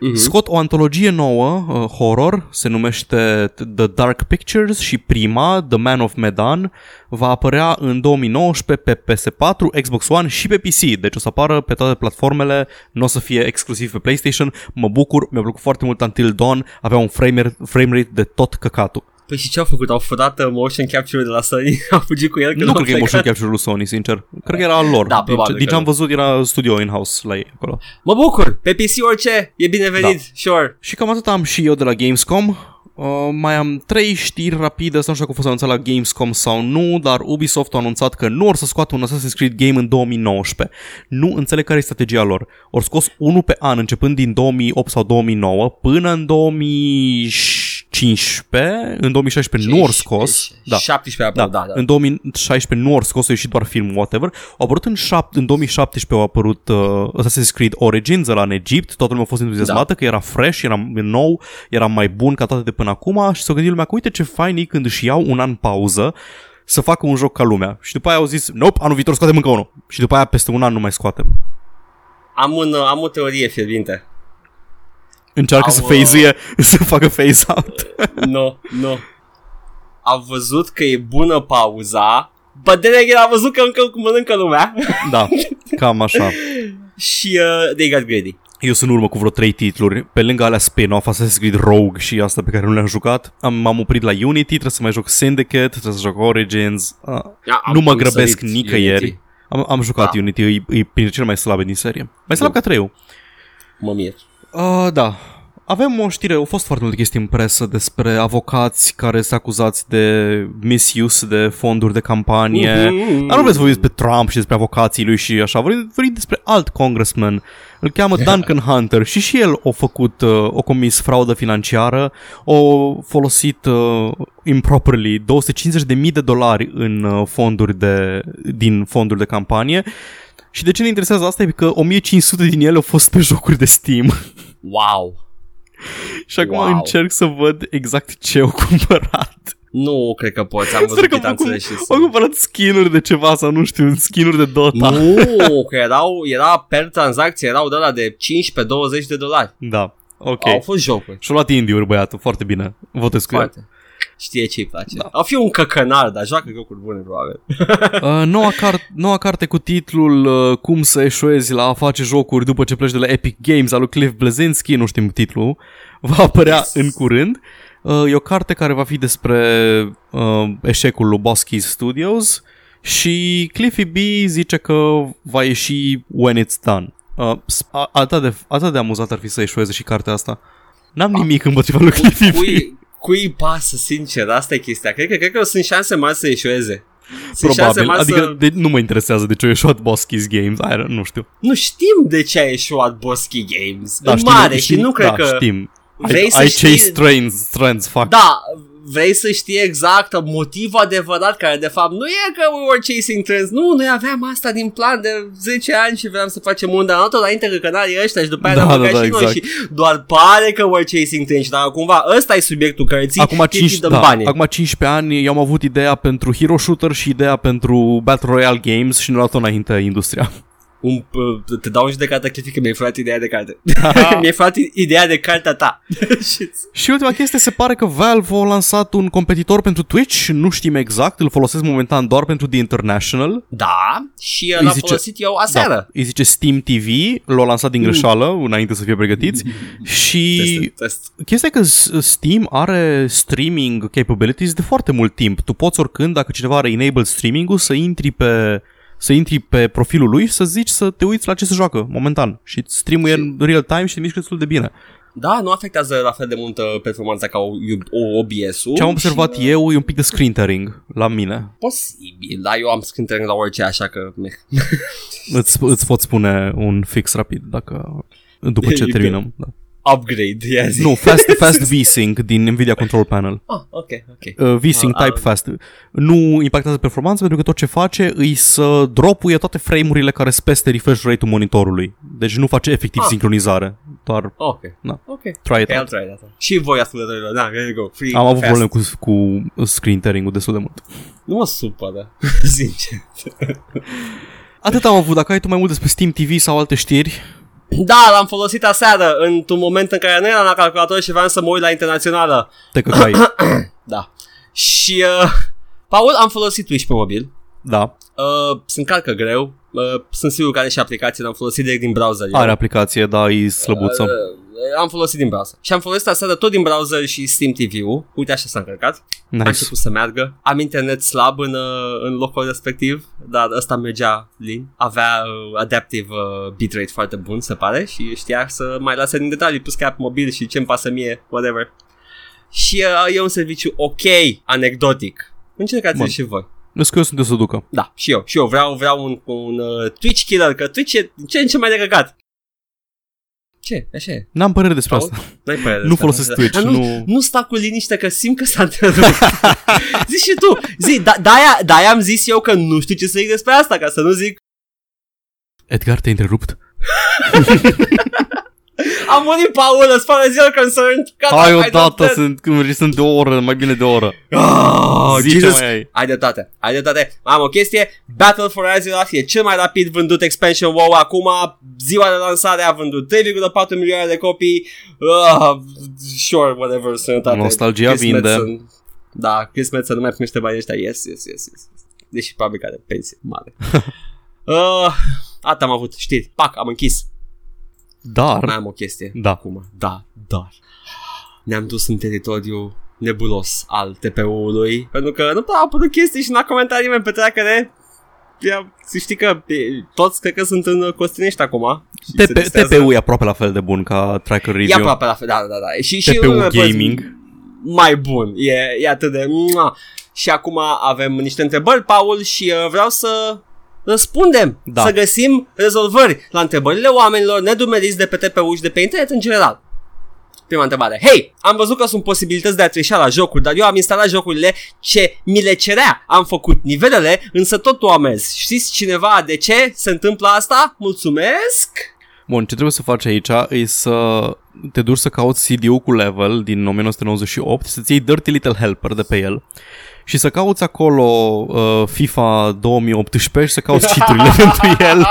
Mhm. Scot o antologie nouă, uh, horror, se numește The Dark Pictures și prima, The Man of Medan, va apărea în 2019 pe PS4, Xbox One și pe PC. Deci o să apară pe toate platformele, nu o să fie exclusiv pe PlayStation. Mă bucur, mi-a plăcut foarte mult Until Dawn, avea un frame rate, frame rate de tot căcatul. Păi și ce au făcut? Au furat uh, motion capture de la Sony? au fugit cu el? când Nu au cred că e plecat? motion capture lui Sony, sincer. Cred că era al lor. Da, din, probabil ce, din că ce am nu. văzut era studio in-house la ei acolo. Mă bucur! Pe PC orice e binevenit, Da. sure. Și cam atât am și eu de la Gamescom. Uh, mai am trei știri rapide, asta nu știu dacă a fost anunțat la Gamescom sau nu, dar Ubisoft a anunțat că nu or să scoată un Assassin's Creed game în 2019. Nu înțeleg care e strategia lor. Au scos unul pe an începând din 2008 sau 2009 până în 2015, în 2016 nu au scos. Da. 17 Da, apărut, da, da. în 2016 nu au scos, a ieșit doar film, whatever. Au apărut în, șap- în 2017, au apărut uh, Assassin's Creed Origins ăla în Egipt, toată lumea a fost entuziasmată Da. că era fresh, era nou, era mai bun ca toate de până acum și s-au gândit lumea că uite ce fain e când își iau un an pauză să facă un joc ca lumea. Și după aia au zis, nope, anul viitor scoatem încă unul. Și după aia peste un an nu mai scoatem. Am, un, uh, am o teorie fierbinte. Încearcă Au, să uh, phase să facă phase-out. Nu, nu. Am văzut că e bună pauza, but then again am văzut că încă mănâncă lumea da, cam așa. și uh, they got greedy. Eu sunt în urmă cu vreo trei titluri, pe lângă alea spin-off, Assassin's Creed Rogue și asta pe care nu le-am jucat. Am, m-am oprit la Unity, trebuie să mai joc Syndicate, trebuie să joc Origins. Uh, Ja, am- nu mă am grăbesc sărit nicăieri. Unity. Am, am jucat Da. Unity, e, e printre cele mai slabe din serie. Mai slab Da. ca 3 Mă mir. Uh, da. Avem o știre, au fost foarte multe chestii în presă despre avocați care sunt acuzați de misuse de fonduri de campanie. Mhm. Dar nu vreți să vorbiți despre Trump și despre avocații lui și așa, vorbim, vorbim despre alt congressman. Îl cheamă Duncan Hunter și și el a făcut, uh, o comis fraudă financiară, o folosit uh, improperly 250.000 de dolari în uh, fonduri de, din fonduri de campanie. Și de ce ne interesează asta e că 1500 din ele au fost pe jocuri de Steam. Wow. și acum Wow. încerc să văd exact ce au cumpărat. Nu cred că poți, am Sper văzut că chitanțele au, și au cumpărat skin-uri de ceva sau nu știu, skin-uri de Dota. Nu, că erau, era per tranzacție, erau de la de 15-20 de dolari. Da, ok. Au fost jocuri. Și-a luat indie-uri băiatul, foarte bine. Votez cu el. Foarte. Știe ce-i place. Da. Da. Au fi un căcănar, dar joacă jocuri bune, probabil. Uh, noua, car- noua carte cu titlul uh, Cum să eșuezi la a face jocuri după ce pleci de la Epic Games al lui Cliff Bleszinski, nu știm titlul, va apărea Yes. în curând. Uh, e o carte care va fi despre uh, eșecul lui Boss Keys Studios și Cliffy B zice că va ieși when it's done. Uh, s- a- atât, de, atât de amuzat ar fi să eșueze și cartea asta. N-am nimic împotriva lui Cliffy B. Cui, cui îi pasă, sincer, asta e chestia. Cred că, cred că sunt șanse mari să ieșueze. Sunt șanse Probabil, mari adică să... de, nu mă interesează de ce a ieșuat Boss Keys Games, aia, nu știu. Nu știm de ce a ieșuat Bosky Games. Da, în știm, mare știm, și nu cred da, că... știm. Vrei I, să I știi- chase trends, trends, fuck. Da, vrei să știi exact motivul adevărat care de fapt nu e că we were chasing trends, nu, noi aveam asta din plan de 10 ani și vreau să facem un dar înainte că canalii ăștia și după aia Da, ne-am da, băgat da, și noi exact. și doar pare că we're chasing trends și dar cumva ăsta e subiectul care ții Acum, chestii 5, de da, bani. acum 15 ani eu am avut ideea pentru Hero Shooter și ideea pentru Battle Royale Games și nu l-au tot înainte industria. Un, p- te dau în judecată critic că mi-ai furat ideea de carte. mi-ai furat ideea de cartea ta. Și- Și ultima chestie, se pare că Valve a lansat un competitor pentru Twitch, nu știm exact, îl folosesc momentan doar pentru The International. da, și Îi l-am zice- folosit eu aseară. Da, îi zice Steam TV, l-a lansat din greșeală, înainte să fie pregătiți. Și Test, test. Chestia e că S- Steam are streaming capabilities de foarte mult timp. Tu poți oricând, dacă cineva are enabled streaming-ul, să intri pe să intri pe profilul lui și să zici să te uiți la ce se joacă momentan. Și streamul e în real time și te mișcă destul de bine. Da, nu afectează la fel de multă performanța ca o, o OBS-ul. Ce am observat și, eu e un pic de screen tearing la mine. Posibil, da, eu am screen la orice, așa că... meh. Îți, îți pot spune un fix rapid dacă după ce You terminăm. Da. Upgrade, ia zi. Nu, fast, fast V-Sync din Nvidia Control Panel. Ah, ok, ok. uh, V-Sync Ah, Type ah. Fast nu impactează performanța pentru că tot ce face îi să dropuie toate frame-urile care sunt peste refresh rate-ul monitorului. Deci nu face efectiv Ah. sincronizare. Doar Ok. Da. Ok. try it Ok, I'll out. try that. Și voi ascultătorilor, da, here you go. Free, Am avut fast. probleme cu, cu screen tearing-ul destul de mult. Nu mă supără, sincer. Atât am avut. Dacă ai tu mai mult despre Steam TV sau alte știri, Da, l-am folosit aseară într-un moment în care nu eram la calculator și vreau să mă uit la internațională. Te căcai. Da. Și, uh, Paul, am folosit Twitch pe mobil. da. Uh, se încarcă greu. Uh, sunt sigur că are și aplicații, l-am folosit direct din browser. eu. Are aplicație, da, e slăbuță. Uh, am folosit din browser. Și am folosit aseară tot din browser și Steam TV-ul. Uite așa s-a încărcat. A Nice. început să meargă. Am internet slab în, uh, în locul respectiv, dar ăsta mergea lin. Avea uh, adaptive uh, bitrate foarte bun, se pare, și știa să mai lase din detalii, plus că app mobil și ce-mi pasă mie, whatever. Și uh, e un serviciu ok, anecdotic. Încercați Bun. și voi. Nu că eu sunt de să ducă. Da, și eu, și eu vreau, vreau un, un uh, Twitch killer, că Twitch e ce în ce mai de căcat. Ce? Așa e. N-am părere despre Paul? asta. N-ai părere Nu despre folosesc asta. Twitch, Dar nu, nu- nu sta cu liniște că simt că s-a întrerupt. Zici și tu. Zi, da, de-aia, de-aia am zis eu că nu știu ce să zic despre asta, ca să nu zic Edgar, te-ai întrerupt? am murit, Paul, as far as you're concerned. Gata, Hai I don't odată, care. sunt, când sunt de o oră, mai bine de o oră. Oh, Zi ce Jesus. mai ai. Ai dreptate, ai dreptate. Am o chestie, Battle for Azeroth e cel mai rapid vândut expansion WoW acum, ziua de lansare a vândut 3,4 milioane de copii. Uh, sure, whatever, sănătate. Nostalgia Chris vinde. Metzen. Da, Chris Metzen nu mai primește banii ăștia, yes, yes, yes, yes. Deși probabil că are pensie mare. uh, atât am avut știri. Pac, am închis. Mai Dar, am o chestie. da, Acum, da, dar ne-am dus în teritoriu nebulos al TPU-ului pentru că nu prea au apărut chestii și n-a comentat nimeni pe treacăre. Ia, să știi că e, toți cred că sunt în Costinești acum. și se TP, testează. TPU e aproape la fel de bun ca Tracker E Review. aproape la fel, da, da, da. Și, și TPU unele părți Gaming. Mai bun, e, e atât de... Mua. Și acum avem niște întrebări, Paul, și uh, vreau să răspundem, Da. să găsim rezolvări la întrebările oamenilor nedumeriți de pe TPU și de pe internet în general. Prima întrebare. Hei, am văzut că sunt posibilități de a trișa la jocuri, dar eu am instalat jocurile ce mi le cerea. Am făcut nivelele, însă tot nu am mers. Știți cineva de ce se întâmplă asta? Mulțumesc! Bun, ce trebuie să faci aici e să te duci să cauți CD-ul cu level din 1998 și să-ți iei Dirty Little Helper de pe el și să cauți acolo uh, FIFA 2018 și să cauți cheat-urile pentru el.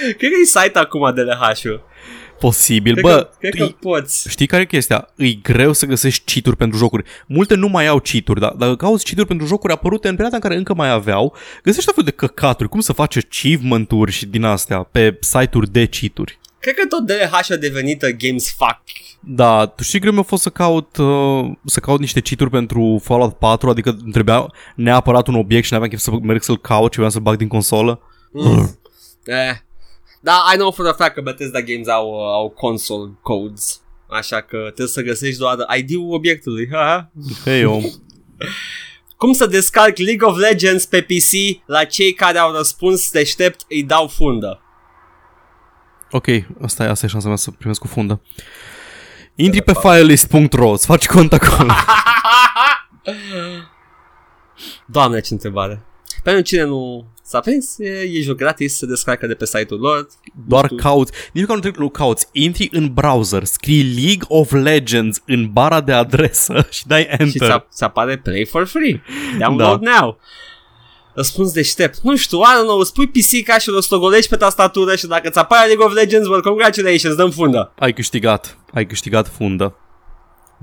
Cred că e site acum de LH-ul. Posibil. Cred, Bă, că, cred că e- poți. Știi care e chestia? E greu să găsești cheat pentru jocuri. Multe nu mai au cheat dar dacă cauți cheat pentru jocuri apărute în perioada în care încă mai aveau, găsești tot fel de căcaturi, cum să faci achievement-uri și din astea pe site-uri de cheat Cred că tot DLH a devenit a Games Fuck. Da, tu știi greu mi-a fost să caut, uh, să caut niște cheat pentru Fallout 4, adică îmi trebuia neapărat un obiect și n-aveam chef să merg să-l caut și vreau să-l bag din consolă. Mm. Eh. Da, I know for a fact că Bethesda Games au, uh, au console codes. Așa că trebuie să găsești doar ID-ul obiectului. Ha? Hei, om. Cum să descarc League of Legends pe PC la cei care au răspuns deștept îi dau fundă. Ok, asta e, asta e șansa mea să primesc cu fundă. Intri pe filelist.ro, îți faci cont acolo. Doamne, ce întrebare. Pentru cine nu s-a prins, e, e joc gratis, se descarcă de pe site-ul lor. Doar Tu- cauți, nici măcar nu trebuie nu cauți, intri în browser, scrii League of Legends în bara de adresă și dai Și enter. ți, ți apare Play for Free. Download da. now. Răspuns deștept. Nu știu, I don't know, îți pui pisica și o rostogolești pe tastatură și dacă ți apare League of Legends, well, congratulations, dăm fundă. Ai câștigat, ai câștigat fundă.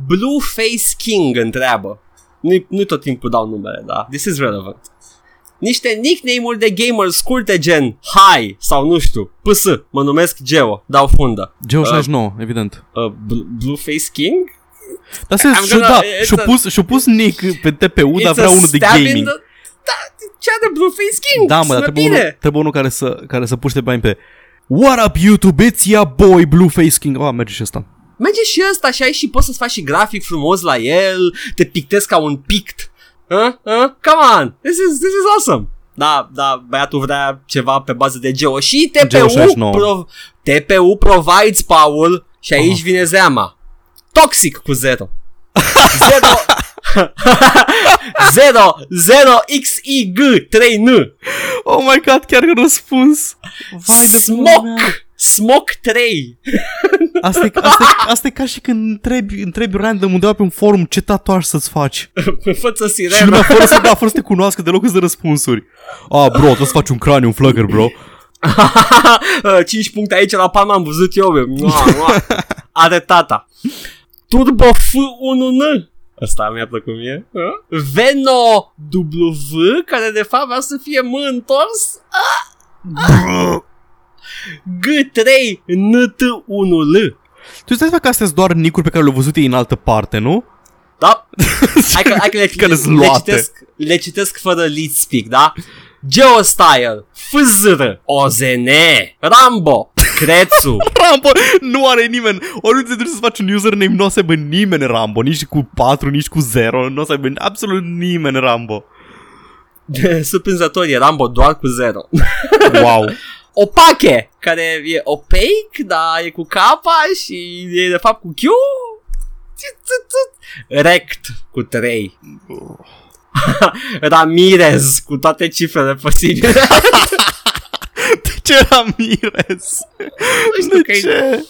Blueface King întreabă. Nu, nu tot timpul dau numele, da. This is relevant. Niște nickname-uri de gamer scurte gen Hi sau nu știu, PS, mă numesc Geo, dau fundă. Geo69, evident. Uh, Bl- Blueface King? Dar se, I'm și, gonna- da, it's și-a a- pus, și-a pus nick pe TPU, dar It's vrea a unul de stab in gaming. the- Da, ce are Blueface King? Da, mă, dar Sună trebuie bine. unul, trebuie unul care să, care să puște bani pe What up YouTube, it's your boy Blueface King. Ah, merge și ăsta. Merge și ăsta și ai și poți să-ți faci și grafic frumos la el, te pictezi ca un pict. Huh? Huh? Come on, this is, this is awesome. Da, da, băiatul vrea ceva pe bază de geo și TPU, Geo 69. pro, TPU provides, Paul, și aici Oh. vine zeama. Toxic cu zero. Zero. zero, zero, XIG, 3N. Oh my god, chiar că răspuns. Vai de pula mea. Smoke, Smoke 3. Asta e, asta, e, asta e ca și când întrebi, întrebi random undeva pe un forum ce tatuaj să-ți faci. Fă-ți Și sirena. lumea fără să, da, fără să te cunoască deloc îți dă răspunsuri. Ah, bro, trebuie să faci un craniu, un flăcăr, bro. 5 puncte aici la palma am văzut eu. Mua, mua. Are tata. Turbo F1N. Asta mi-a plăcut mie. Veno W, care de fapt va să fie M întors. G3 NT1L. Tu stai seama că astea sunt doar nicuri pe care le-au văzut ei în altă parte, nu? Da? Hai că, hai că le, Care sunt le, luate. citesc, le citesc fără lead speak, da? Geostyle, FZR, OZN, Rambo, Crețu, Rambo nu are nimeni. Oriunde trebuie să faci un username, nu o să aibă nimeni Rambo, nici cu 4, nici cu 0, nu o să aibă absolut nimeni Rambo. surprinzător e Rambo doar cu 0. Wow. Opache, care e opaque, dar e cu capa și e de fapt cu Q. Rect cu 3. Ramirez cu toate cifrele posibile. De ce Ramirez? Nu știu că De e- ce?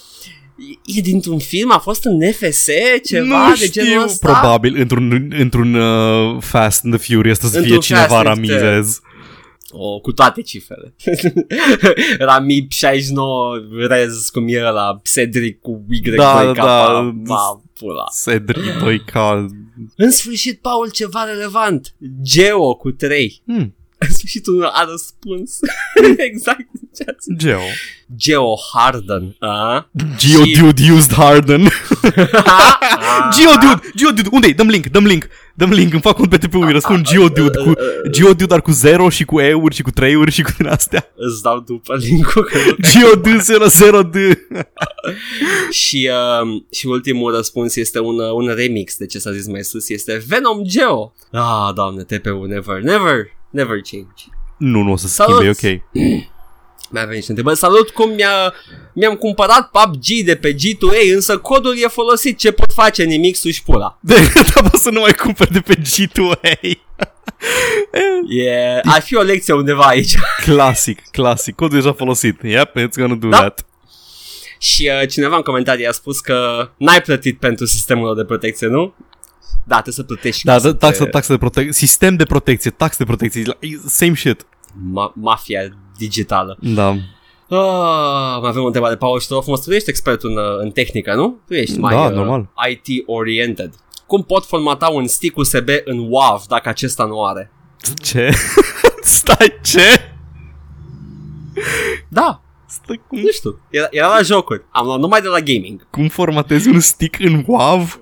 E dintr-un film? A fost în NFS? Ceva nu de genul știu, ăsta? probabil într-un, într-un uh, Fast and the Furious să fie Într-un cineva Fast and Ramirez. O, cu toate cifrele. Ramib 69 Rez cum e la Cedric cu Y2 Da, da, K. da. Ba, pula. Cedric 2K. În sfârșit, Paul, ceva relevant. Geo cu 3. Hmm, În sfârșit unul a răspuns. exact ce a zis. Geo. Geo Harden. A? Geo Și- dude used Harden. A? Geo dude, Geo dude, unde Dăm link, dăm link. Dăm link, îmi fac un PTP-ul, răspund Geo dude cu Geo dude dar cu 0 și cu E-uri și cu 3-uri și cu din astea. Îți dau după link-ul că nu Geo dude 00 d. Și, uh, și ultimul răspuns este un, uh, un remix de ce s-a zis mai sus, este Venom Geo. Ah, doamne, TP-ul never, never, never change. Nu, nu o să Salut! schimbe, e ok. Mi-a venit niște întrebări. Salut, cum mi-a, mi-am cumpărat PUBG de pe G2A, însă codul e folosit. Ce pot face? Nimic suși pula. De, dar poți să nu mai cumperi de pe G2A. E, ar fi o lecție undeva aici. clasic, clasic. Codul e deja folosit. Yep, it's gonna do Da. that. Și uh, cineva în comentarii a spus că n-ai plătit pentru sistemul de protecție, nu? Da, trebuie să plătești. Da, ca da să taxă, te- taxă de protecție, sistem de protecție, tax de protecție, same shit. Ma- mafia digitală. Da. Ah, mai avem o întrebare, Paul, și te rog frumos, tu ești expert în, uh, în tehnică, nu? Tu ești mai Da, uh, normal. IT-oriented. Cum pot formata un stick USB în WAV dacă acesta nu are? Ce? Stai, ce? Da, Stai, cum, nu știu. Era, era la jocuri. Am luat numai de la gaming. cum formatezi un stick în WAV?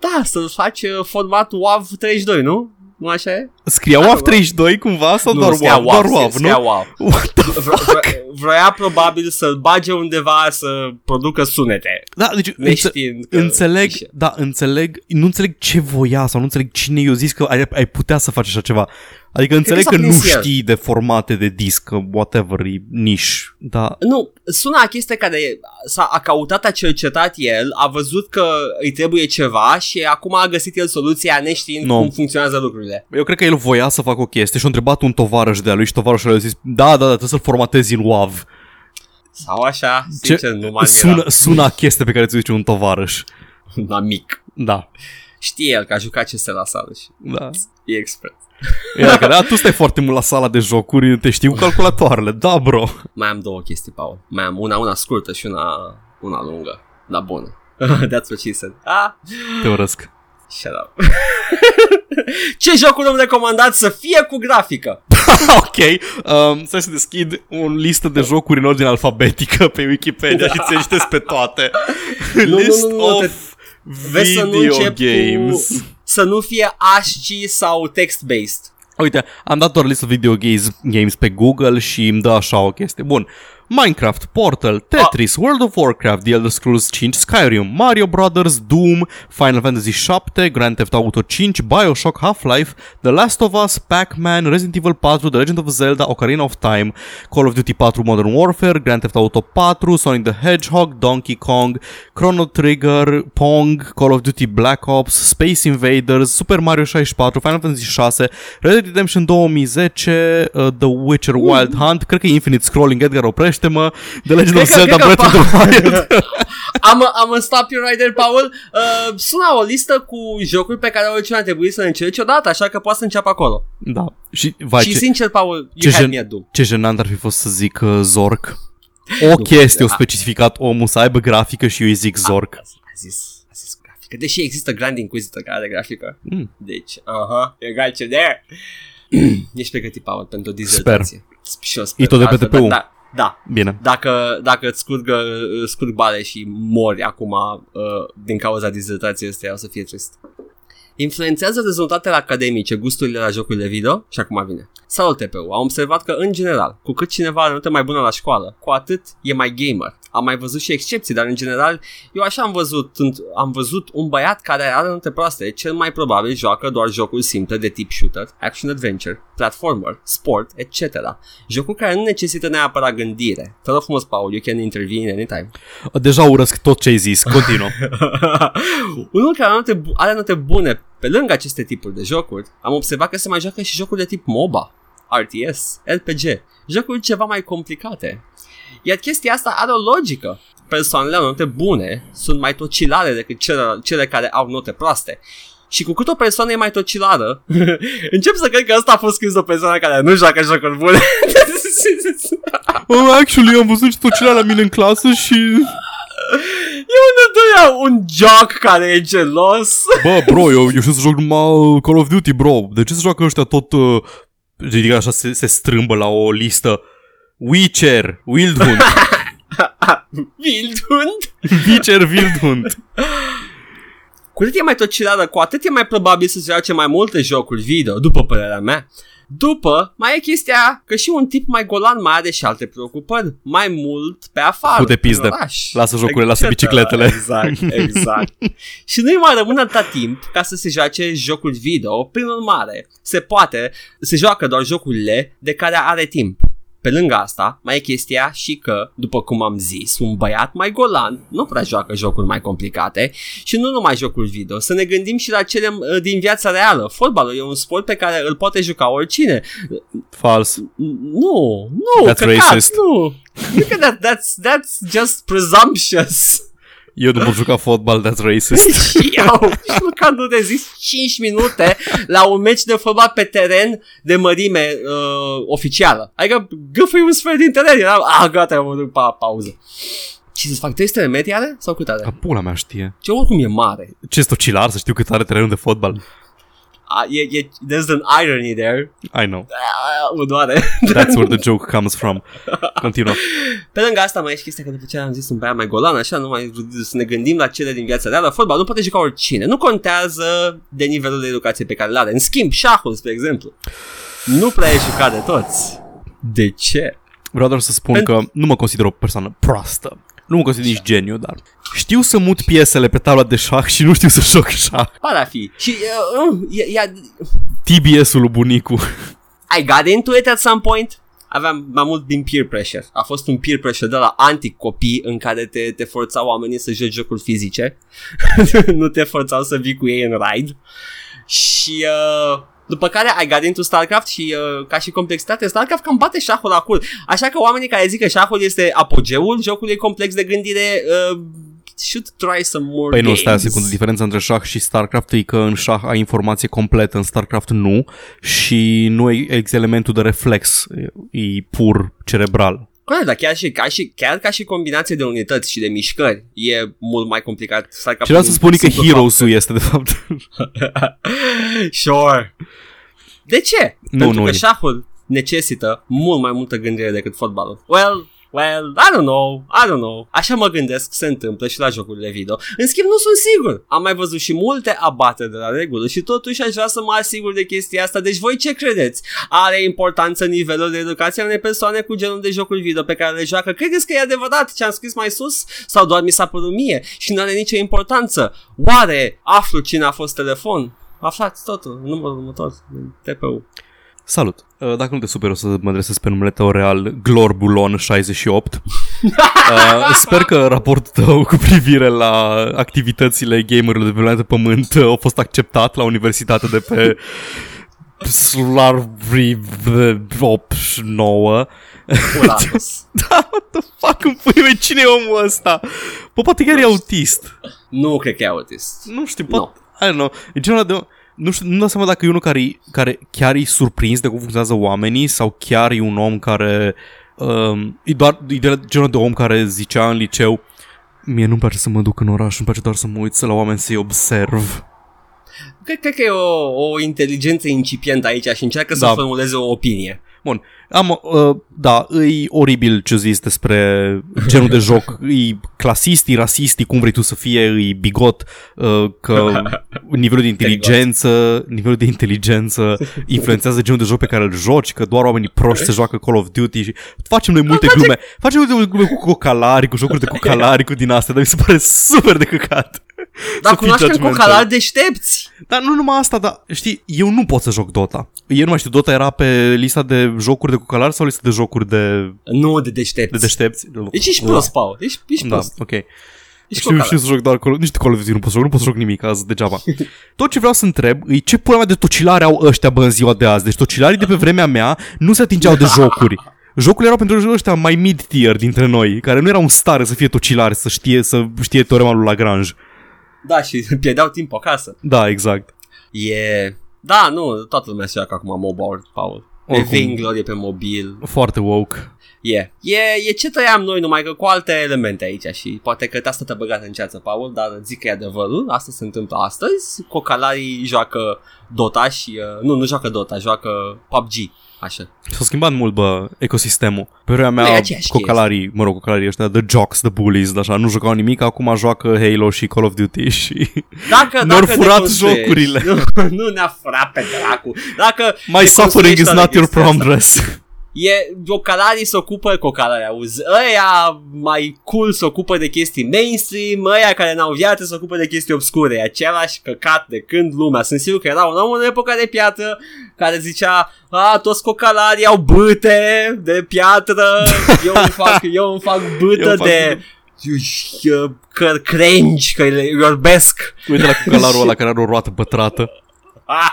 Da, să-l faci uh, format WAV 32, nu? Nu așa e? Scria Da, WAV da. 32 cumva sau nu, doar scria WAV? Doar scria- WAV, scria nu? WAV. What the Vre- vre- Vroia probabil să-l bage undeva să producă sunete. Da, deci înțe- Neștiind că... înțeleg, da, înțeleg, nu înțeleg ce voia sau nu înțeleg cine i-a zis că ai, ai putea să faci așa ceva. Adică înțeleg s-a că, nu prins el. știi de formate de disc, că whatever, e niș, da. Nu, sună a chestie care s-a a căutat, a cercetat el, a văzut că îi trebuie ceva și acum a găsit el soluția neștiind Nu. cum funcționează lucrurile. Eu cred că el voia să facă o chestie și a întrebat un tovarăș de-a lui și tovarășul a zis, da, da, da, trebuie să-l formatezi în WAV. Sau așa, Ce? sincer, nu m-am Sună, mirat. sună a chestie pe care ți-o zice un tovarăș. La mic. Da, Știe el că a jucat CS la sală și da. e expert. Era că, da, tu stai foarte mult la sala de jocuri, te știu cu calculatoarele. Da, bro. Mai am două chestii, Paul. Mai am una, una scurtă și una, una lungă. Dar bună. That's what she said. Ah, Te urăsc. shut up. Ce jocuri îmi recomandați să fie cu grafică? ok, um, stai să deschid o listă de jocuri în ordine alfabetică pe Wikipedia și ți le citesc pe toate. nu, nu, List nu, of Vezi să nu video încep games. cu... Să nu fie ASCII sau text-based. Uite, am dat doar listă video games, games pe Google și îmi dă așa o chestie. Bun. Minecraft, Portal, Tetris, World of Warcraft, The Elder Scrolls 5, Skyrim, Mario Brothers, Doom, Final Fantasy 7, Grand Theft Auto 5, BioShock, Half-Life, The Last of Us, Pac-Man, Resident Evil 4, The Legend of Zelda, Ocarina of Time, Call of Duty 4 Modern Warfare, Grand Theft Auto 4, Sonic the Hedgehog, Donkey Kong, Chrono Trigger, Pong, Call of Duty Black Ops, Space Invaders, Super Mario 64, Final Fantasy 6, Red Dead Redemption 2010, uh, The Witcher Wild Hunt, cred că e Infinite Scrolling, Edgar oprește Ferește-mă de Legend Cred of că- Zelda cred că Breath of the Wild. am, am un stop you right there, Paul. Uh, suna o listă cu jocuri pe care oricine ar trebui să le încerci odată, așa că poți să înceapă acolo. da. Și, vai, și ce, sincer, Paul, ce you had gen- me at Doom. ce jenant ar fi fost să zic uh, Zork. O chestie, o specificat omul să aibă grafică și eu îi zic Zork. A, a zis, a zis grafică. Deși există Grand Inquisitor care are grafică. Mm. Deci, aha, you got you there. Ești pregătit, Paul, pentru o dizertație. Și eu sper. E tot de pe Altfel, TPU. Da, da, Bine. dacă, dacă îți scurgă, scurg bale și mori acum uh, din cauza dizertației astea, o să fie trist. Influențează rezultatele academice gusturile la jocurile video? Și acum vine. Salut TPU, am observat că în general, cu cât cineva are note mai bună la școală, cu atât e mai gamer. Am mai văzut și excepții, dar în general eu așa am văzut, am văzut un băiat care are note proaste, cel mai probabil joacă doar jocuri simple de tip shooter, action adventure, platformer, sport, etc. Jocuri care nu necesită neapărat gândire. Te rog frumos, Paul, you can intervene anytime. Deja urăsc tot ce ai zis. Continuă. Unul care are note, bu- are note bune pe lângă aceste tipuri de jocuri, am observat că se mai joacă și jocuri de tip MOBA, RTS, RPG, jocuri ceva mai complicate. Iar chestia asta are o logică. Persoanele au note bune sunt mai tocilare decât cele, cele care au note proaste. Și cu cât o persoană e mai tocilară, încep să cred că asta a fost scris de o persoană care nu joacă jocuri bune. oh, actually, am văzut tot ce la mine în clasă și... E un doia un joc care e gelos. Bă, bro, eu, eu știu să joc numai Call of Duty, bro. De ce să joacă ăștia tot... Uh, ridică așa, se, se strâmbă la o listă. Witcher, Wildhunt, Wildhund. Witcher, Wildhunt. Cu cât e mai tocilară, cu atât e mai probabil să se joace mai multe jocuri video, după părerea mea. După, mai e chestia că și un tip mai golan mai are și alte preocupări, mai mult pe afară. Fute prin pizde. oraș, Lasă jocurile, lasă etc. bicicletele. Exact, exact. și nu-i mai rămâne atâta timp ca să se joace jocuri video, prin urmare, se poate, se joacă doar jocurile de care are timp. Pe lângă asta, mai e chestia și că, după cum am zis, un băiat mai golan nu prea joacă jocuri mai complicate și nu numai jocuri video. Să ne gândim și la cele uh, din viața reală. Fotbalul e un sport pe care îl poate juca oricine. Fals. Nu, nu, That's căcat, racist. nu. Look at that, that's, that's just presumptuous. Eu nu pot juca fotbal, that's racist. Și eu, nici măcar nu rezist 5 minute la un meci de fotbal pe teren de mărime uh, oficială. Adică gâfâi un sfert din teren. Eram, ah, gata, eu mă duc pa, pauză. Ce să fac? 300 de metri are? Sau cât are? Ca pula mea știe. Ce oricum e mare. Ce stocilar să știu cât are terenul de fotbal? A, e, e, there's an irony there. I know. Ah, mă doare. That's where the joke comes from. Continuă. Pe lângă asta mai e și chestia că după ce am zis un băiat mai golan, așa, nu mai să ne gândim la cele din viața reală, fotbal nu poate juca oricine. Nu contează de nivelul de educație pe care îl are. În schimb, șahul, spre exemplu, nu prea e jucat de toți. De ce? Vreau doar să spun Pentru- că nu mă consider o persoană proastă. Nu mă consider nici geniu, dar știu să mut piesele pe tabla de șah și nu știu să joc șah. Pare a fi. Și uh, uh, e, e, TBS-ul lui bunicu. I got into it at some point. Aveam mai mult din peer pressure. A fost un peer pressure de la anti-copii în care te, te forțau oamenii să joci jocuri fizice. nu te forțau să vii cu ei în ride. Și uh, după care I got into StarCraft și uh, ca și complexitate, StarCraft cam bate șahul la cur. Așa că oamenii care zic că șahul este apogeul, jocul e complex de gândire, uh, should try some more Păi nu, games. stai o secundă. Diferența între șah și StarCraft e că în șah ai informație completă, în StarCraft nu și nu există elementul de reflex. E pur cerebral. Corect, dar chiar, și, ca și, chiar ca și combinație de unități și de mișcări e mult mai complicat. StarCraft Ce vreau să nu- spun e că simplu Heroes-ul este, de fapt. fapt. sure. De ce? Nu, Pentru nu că e. șahul necesită mult mai multă gândire decât fotbalul. Well, well, I don't know, I don't know. Așa mă gândesc, se întâmplă și la jocurile video. În schimb, nu sunt sigur. Am mai văzut și multe abate de la regulă și totuși aș vrea să mă asigur de chestia asta. Deci voi ce credeți? Are importanță nivelul de educație a unei persoane cu genul de jocuri video pe care le joacă? Credeți că e adevărat ce am scris mai sus? Sau doar mi s-a părut mie și nu are nicio importanță? Oare aflu cine a fost telefon? Aflați totul în numărul următor din TPU. Salut! Uh, Dacă nu te super, o să mă adresez pe numele tău real, Glorbulon68. Uh, sper că raportul tău cu privire la activitățile gamerilor de pe planeta Pământ uh, a fost acceptat la universitate de pe Slarvri 89 Uranus. Da, what the fuck îmi pui mea, cine e omul ăsta? Bă, poate chiar e autist nu cred că e autist. Nu știu, poate, I don't know E genul de nu știu, nu dau seama dacă e unul care, care chiar e surprins de cum funcționează oamenii sau chiar e un om care um, e doar e de genul de om care zicea în liceu Mie nu-mi place să mă duc în oraș, îmi place doar să mă uit la oameni să-i observ. Cred, cred că e o, o inteligență incipientă aici și încearcă să Da. formuleze o opinie. Bun, am, uh, da, e oribil ce zis despre genul de joc, e clasist, e rasist, e cum vrei tu să fie, e bigot, uh, că nivelul de inteligență, nivelul de inteligență influențează genul de joc pe care îl joci, că doar oamenii proști se joacă Call of Duty și facem noi multe glume, facem multe glume cu cocalari, cu jocuri de cocalari, cu din astea, dar mi se pare super de căcat. Dar Să fii cunoaștem judgmental. cocalari deștepți. Dar nu numai asta, dar știi, eu nu pot să joc Dota. Eu nu mai știu, Dota era pe lista de jocuri de cucalari sau lista de jocuri de, Nu de deștepți. de deștepți? Deci ești prost, Paul. Ești, ești Da, prost. ok. Ești Știu, cocalar. știu să joc doar Call of Nici Call of Duty nu pot să joc, nu pot să joc nimic azi degeaba. Tot ce vreau să întreb e ce pula mea de tocilare au ăștia bă în ziua de azi. Deci tocilarii de pe vremea mea nu se atingeau de jocuri. Jocurile erau pentru ăștia mai mid-tier dintre noi, care nu erau în stare să fie tocilari, să știe, să știe teorema lui Lagrange. Da, și pierdeau timp acasă. Da, exact. E... Da, nu, toată lumea se joacă acum mobile, Paul. E Oricum. Vainglory pe mobil. Foarte woke. E. E, e ce trăiam noi, numai că cu alte elemente aici și poate că te-a stat băgat în ceață, Paul, dar zic că e adevărul. Asta se întâmplă astăzi. Cocalarii joacă Dota și... Uh, nu, nu joacă Dota, joacă PUBG. Așa. S-a schimbat mult, bă, ecosistemul. Pe vremea Nu, e mea, aceeași cocalarii, mă rog, cocalarii ăștia, the jocks, the bullies, așa, nu jucau nimic, acum joacă Halo și Call of Duty și... Dacă, Ne-au dacă furat deconstruiești- jocurile. Nu, nu ne-a furat pe dracu. Dacă My suffering is deconstruiești not your chestia asta, progress. E, cocalarii se ocupă, cocalarii auzi, ăia mai cool se ocupă de chestii mainstream, ăia care n-au viață se ocupă de chestii obscure, e același căcat de când lumea. Sunt sigur că era un om în epoca de piatră care zicea, a, toți cocalarii au bâte de piatră, eu îmi fac, eu îmi fac bâtă Eu îmi fac de uh, cărcrengi, că le iorbesc. Uite la cocalarul ăla care are o roată pătrată. Ah!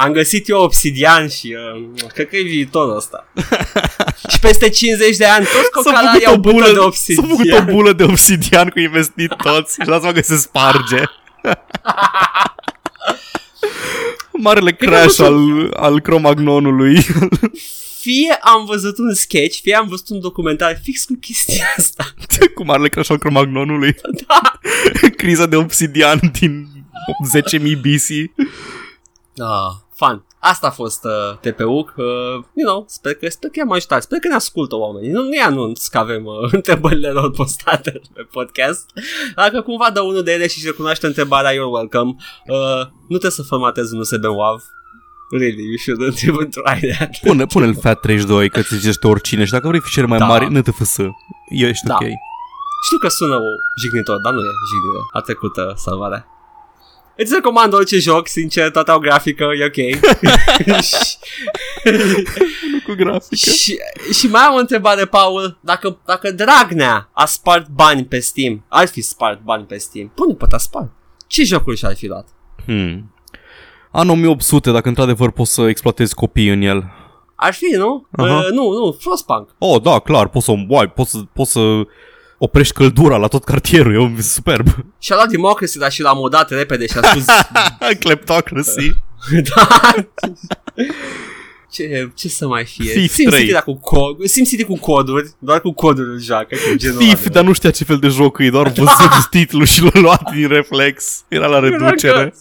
Am găsit eu obsidian și uh, cred că e viitorul ăsta. și peste 50 de ani toți cocalarii au bulă de s-a obsidian. făcut o bulă de obsidian cu investit toți și lasă că se sparge. Marele crash că al, al Cromagnonului. Fie am văzut un sketch, fie am văzut un documentar fix cu chestia asta. cu marele crash al Cromagnonului. Da. Criza de obsidian din 10.000 BC. Ah, fun. Asta a fost uh, TPU. Uh, you know, sper că, sper că i-am ajutat. Sper că ne ascultă oamenii. Nu, nu-i anunț că avem uh, întrebările lor postate pe podcast. Dacă cumva dă unul de ele și își recunoaște întrebarea, you're welcome. Uh, nu trebuie să formatezi un USB WAV. Really, you shouldn't even try that. Pune, pune-l FAT32 că ți zicește oricine și dacă vrei fișiere mai Da. mari, NTFS. Ești Da. ok. Știu că sună o jignitor, dar nu e jignitor. A trecut uh, salvarea. Îți recomand orice joc, sincer, toate au grafică, e ok. și, Cu grafică. și, și mai am o întrebare, Paul. Dacă, dacă Dragnea a spart bani pe Steam, ar fi spart bani pe Steam, pune pe a spart. Ce jocuri și-ar fi luat? Hmm. An 1800, dacă într-adevăr poți să exploatezi copii în el. Ar fi, nu? Aha. Uh, nu, nu, Frostpunk. Oh, da, clar, poți să, uai, poți să, poți să oprești căldura la tot cartierul, e superb. Și-a luat Democracy, dar și l-a modat repede și a spus... Kleptocracy. da. Ce, ce să mai fie? Thief SimCity 3. dar cu cod, SimCity cu coduri, doar cu coduri îl joacă, cu genul Thief, ăla. dar nu știa ce fel de joc e, doar văzut titlul și l-a luat din reflex. Era la reducere. Îi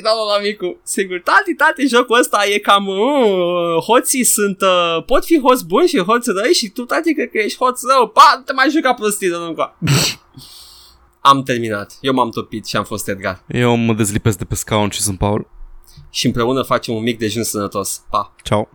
dau la micu, sigur, tati, tati, jocul ăsta e cam, uh, hoții sunt, uh, pot fi hoți buni și hoți răi și tu, tati, cred că ești hoț rău, pa, te mai juca prostii de încă. Am terminat, eu m-am topit și am fost Edgar. Eu mă dezlipesc de pe scaun și sunt Paul. Și împreună facem un mic dejun sănătos, pa. Ciao.